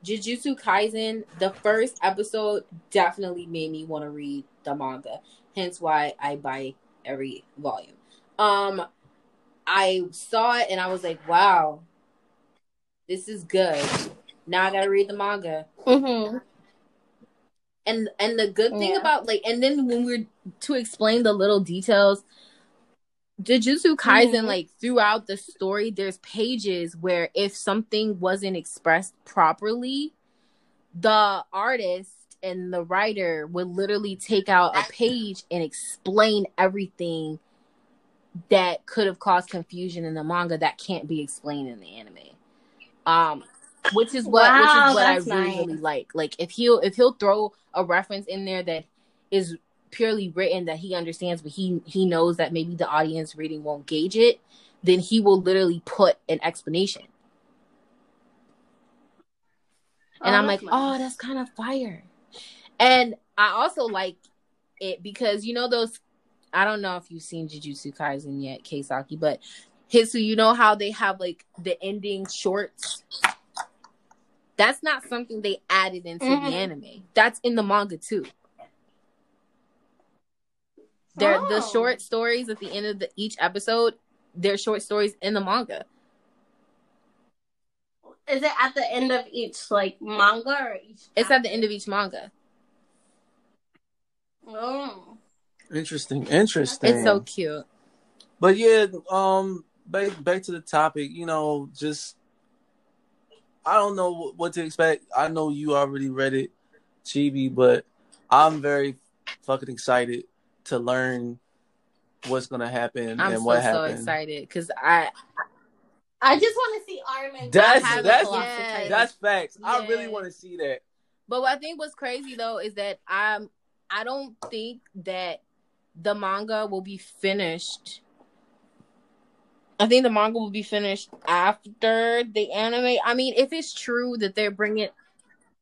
Jujutsu Kaisen, the first episode definitely made me want to read the manga. Hence why I buy every volume. Um, I saw it and I was like, wow, this is good. Now I gotta read the manga. Mm-hmm. And and the good thing Yeah. about like and then when we're to explain the little details, Jujutsu Kaisen, Mhm. like throughout the story, there's pages where if something wasn't expressed properly, the artist and the writer would literally take out a page and explain everything that could have caused confusion in the manga that can't be explained in the anime. Um which is what which is what I really, nice. really like. Like if he'll if he'll throw a reference in there that is purely written that he understands but he he knows that maybe the audience reading won't gauge it, then he will literally put an explanation. And Oh, I'm like, that's oh, that's kind of fire. And I also like it because you know those. I don't know if you've seen Jujutsu Kaisen yet, Keisaki, but Hitsu, you know how they have like the ending shorts. That's not something they added into Mhm. the anime. That's in the manga too. They're the Oh. short stories at the end of the, each episode. They're short stories in the manga. Is it at the end of each like manga or each? It's at the end of each manga. Oh. Interesting, interesting. It's so cute. But yeah, um, back back to the topic. You know, just I don't know what to expect. I know you already read it, Chibi, but I'm very fucking excited to learn what's gonna happen I'm and so what so excited because I I just want to see Armin. That's that's. Yes. that's facts. I really want to see that. But what I think what's crazy though is that I'm I don't think that the manga will be finished. I think the manga will be finished after the anime. I mean, if it's true that they're bringing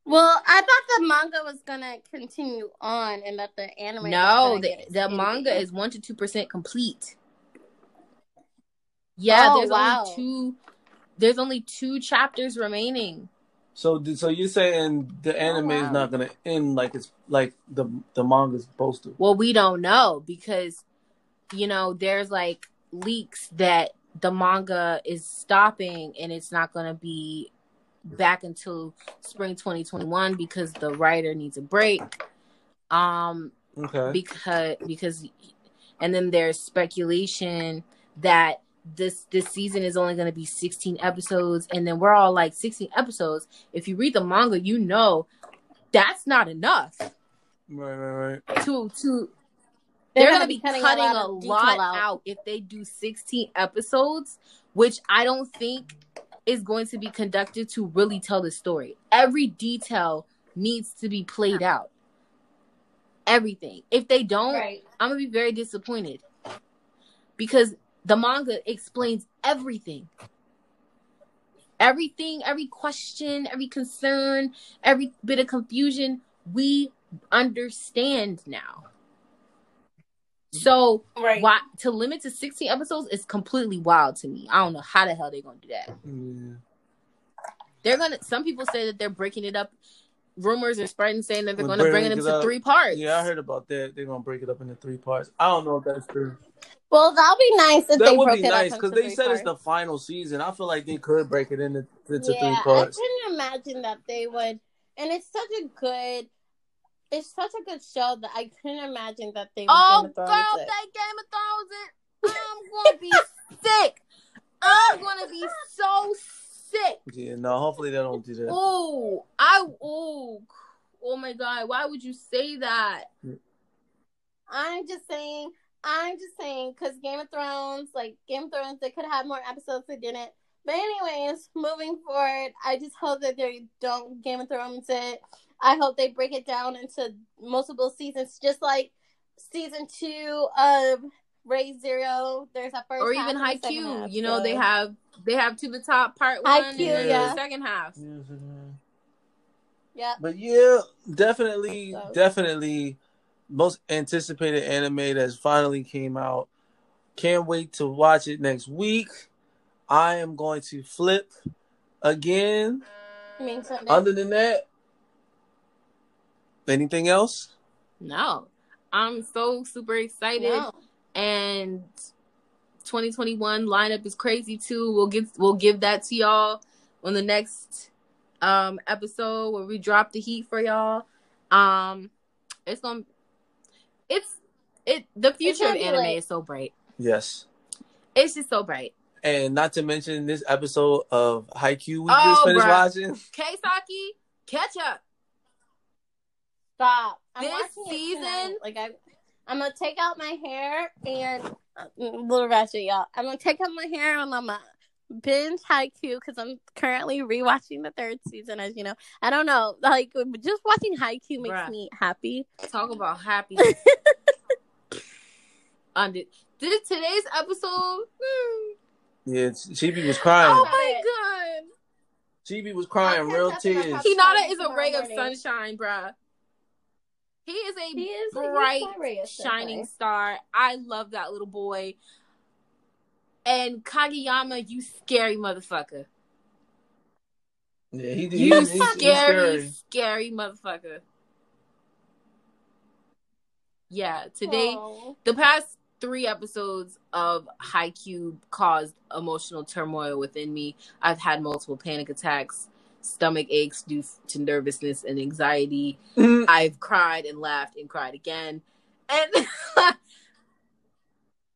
Well, I thought the manga was gonna continue on, and that the anime. no, gonna the the manga is one to two percent complete. Yeah, Oh, there's wow. only two. There's only two chapters remaining. So, so you're saying the oh, anime is wow. not gonna end like it's like the the manga's supposed to? Well, we don't know because you know there's like leaks that the manga is stopping and it's not going to be back until spring 2021 because the writer needs a break. Um Okay. because because and then there's speculation that this this season is only going to be 16 episodes and then we're all like 16 episodes if you read the manga you know that's not enough Right, right, right. to to They're they're, gonna gonna, be cutting cutting, a a lot lot, of detail out. out. if they do 16 episodes, which I don't think is going to be conducted to really tell the story. Every detail needs to be played out. Everything. If they don't, Right. I'm gonna be very disappointed because the manga explains everything. Everything, every question, every concern, every bit of confusion, we understand now. So Right. why to limit to 16 episodes is completely wild to me. I don't know how the hell they're gonna do that. Yeah. They're gonna some people say that they're breaking it up. Rumors are spreading saying that they're We're gonna bring it breaking into up. three parts. Yeah, I heard about that. They're gonna break it up into three parts. I don't know if that's true. Well, that'll be nice if that they would broke be it nice because they three said it's the final season. I feel like they could break it into, into yeah, three I couldn't imagine that they would. And it's such a good, it's such a good show that I couldn't imagine that they would Oh, Game of girl, Thrones it. that Game of Thrones, it, I'm gonna be sick. I'm gonna be so sick. Yeah, no. Hopefully they don't do that. Oh, I oh, oh my god! Why would you say that? I'm just saying, I'm just saying, because Game of Thrones, like Game of Thrones, they could have more episodes. They didn't. But anyways, moving forward, I just hope that they don't Game of Thrones it. I hope they break it down into multiple seasons, just like season two of Re:Zero. There's a first or half even Haikyuu. half, You know, so- they have they have to the top part one Haikyuu, and then yeah. the second half. Yeah, But yeah, definitely, So- definitely, most anticipated anime that's finally came out. Can't wait to watch it next week. I am going to flip again. I mean something. Other than that, anything else? No, I'm so super excited. no. and 2021 lineup is crazy too. We'll get we'll give that to y'all on the next um episode where we drop the heat for y'all. Um it's gonna it's it the future of anime lit. is so bright. Yes. It's just so bright. And not to mention this episode of Haikyuu we Oh, just finished bruh. watching. Keisaki, catch up. Stop. I'm This season- Like I, I'm gonna take out my hair and uh, little ratchet, y'all. I'm gonna take out my hair and I'm gonna binge Haikyuu because I'm currently rewatching the third season. As you know, I don't know, like just watching Haikyuu makes Bruh. me happy. Talk about happy. On the, did today's episode? Hmm. Yeah, Chibi was crying. Oh my god. Chibi was crying, real catch up in a tears. couple- Hinata is a ray of morning. sunshine, bruh. He is a He is bright, my ray of shining sunshine. star. I love that little boy. And Kageyama, you scary motherfucker. Yeah, he did. You he- he- he's scary, scary motherfucker. Yeah, today Aw. the past three episodes of Haikyuu caused emotional turmoil within me. I've had multiple panic attacks, stomach aches due to nervousness and anxiety. Mm, I've cried and laughed and cried again. And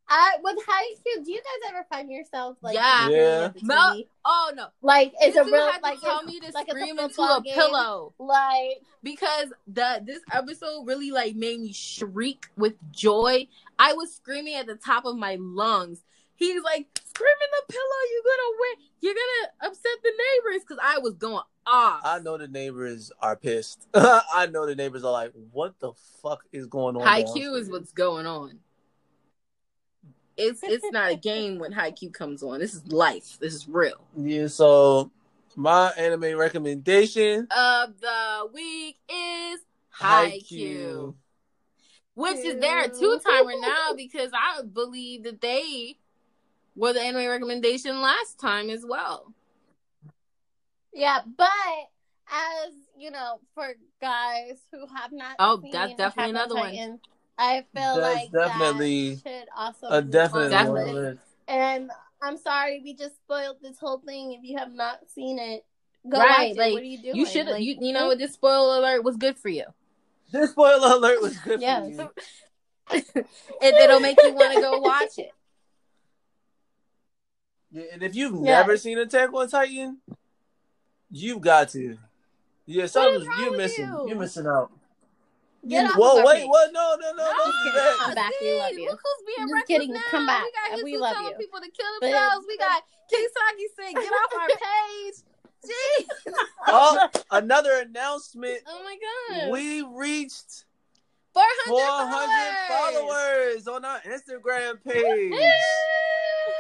I with high school, do you guys ever find yourself like Yeah. Yeah. No. Oh no, Like it's a real like tell it's, me to like it's a scream into a game. pillow Like because the this episode really like made me shriek with joy. I was screaming at the top of my lungs. He's like, screaming the pillow! You're gonna win! You're gonna upset the neighbors!" Because I was going off. I know the neighbors are pissed. I know the neighbors are like, "What the fuck is going on?" Haikyuu is what's going on. It's it's not a game when Haikyuu comes on. This is life. This is real. Yeah. So my anime recommendation: Of the week is Haikyuu. which is their two timer now because I believe that they were the anime recommendation last time as well. yeah, but as you know, for guys who have not Oh, seen that's definitely Attack on another one. I feel That's like definitely that should also A definite Definitely. one. And I'm sorry, we just spoiled this whole thing. If you have not seen it, go Right, watch it. what are you doing? You should Like, you you know this spoiler alert was good for you. This spoiler alert was good Yes. for you. It, it'll make you want to go watch it. Yeah, and if you've Yeah. never seen Attack on Titan, you've got to. Yeah, something you're missing. you? You? are missing out. Get You- off Whoa, wait, what? No, no, no, don't do that. Come back, we love you. Look who's being Just reckless kidding. now. Come back. We got We Hitsu love telling you. people to kill But- themselves. we got Kisaki saying get off our page. Jeez. Oh, another announcement. Oh my god. We reached 400, 400 followers on our Instagram page.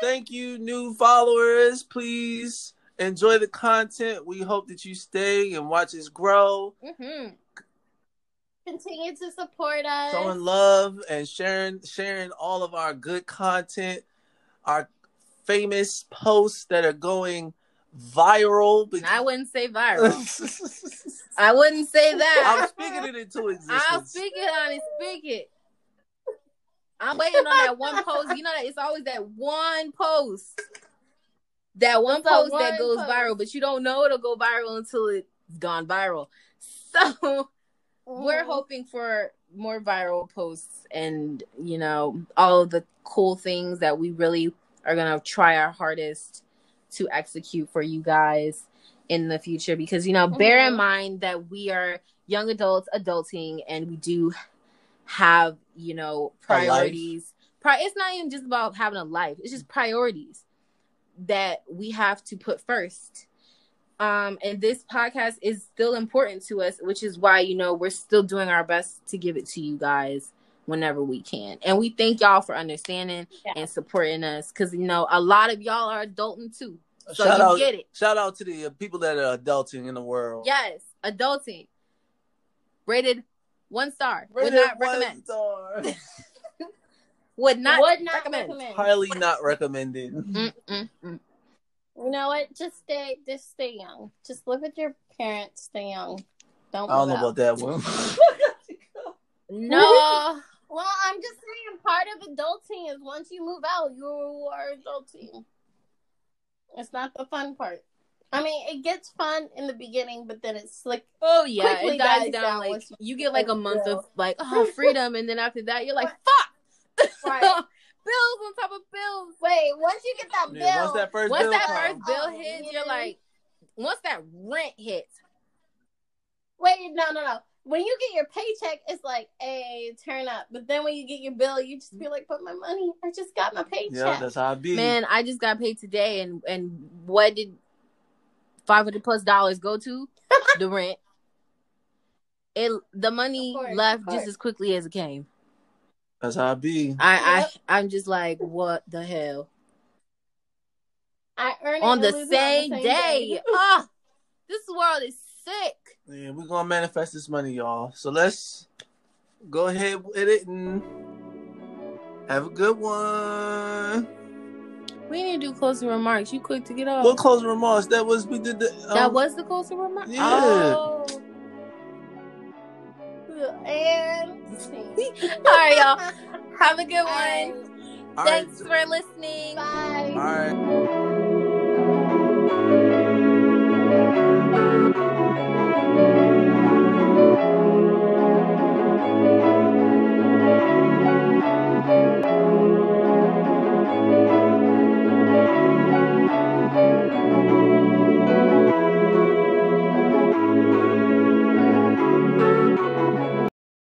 Thank you, new followers. Please enjoy the content. We hope that you stay and watch us grow, hmm Continue to support us. showing love and sharing sharing all of our good content, our famous posts that are going viral. I wouldn't say viral. I wouldn't say that. I'm speaking it into existence. I'll speak it on it. Speak it. I'm waiting on that one post. You know that it's always that one post. That one It's post that one goes post. viral, but you don't know it'll go viral until it's gone viral. So we're Mhm. hoping for more viral posts and you know all of the cool things that we really are gonna try our hardest to execute for you guys in the future because you know bear in Mhm. mind that we are young adults adulting and we do have you know priorities Pri- it's not even just about having a life it's just priorities that we have to put first. Um, and this podcast is still important to us, which is why you know we're still doing our best to give it to you guys whenever we can. And we thank y'all for understanding Yeah. and supporting us because you know a lot of y'all are adulting too. So shout you out, get it. shout out to the uh, people that are adulting in the world. Yes, adulting. Rated one star. Would Rated not one recommend. star. Would not Would not recommend. recommend. Highly not recommended. Mm, mm, mm. You know what? Just stay. Just stay young. Just live with your parents. Stay young. Don't. I don't move know out. about that one. No. Well, I'm just saying, part of adulting is once you move out, you are adulting. It's not the fun part. I mean, it gets fun in the beginning, but then it's like, Oh yeah, it dies dies down. down Like you- you get like a month Yeah. of like oh freedom, and then after that you're like fuck. Right. bills on top of bills. wait, once you get that bill, Yeah, once that first Once bill that first bill Oh, hits, yeah. you're like, once that rent hits, wait, no, no, no. When you get your paycheck, it's like, hey, turn up. But then when you get your bill, you just be like, but my money, I just got my paycheck. yeah, that's how I be. man, I just got paid today, and and what did five hundred plus dollars go to? the rent. It the money course, left just as quickly as it came. That's how I be. I Yep. I I'm just like, what the hell? I earn it on and the lose it same day. Ah, this world is sick. Yeah, we're gonna manifest this money, y'all. So let's go ahead with it and have a good one. We need to do closing remarks. You quick to get off. What closing remarks? That was we did the. Um, that was the closing remark. Yeah. Oh. And All right, y'all. Have a good Bye. one. All right. Thanks for listening. Bye. All right.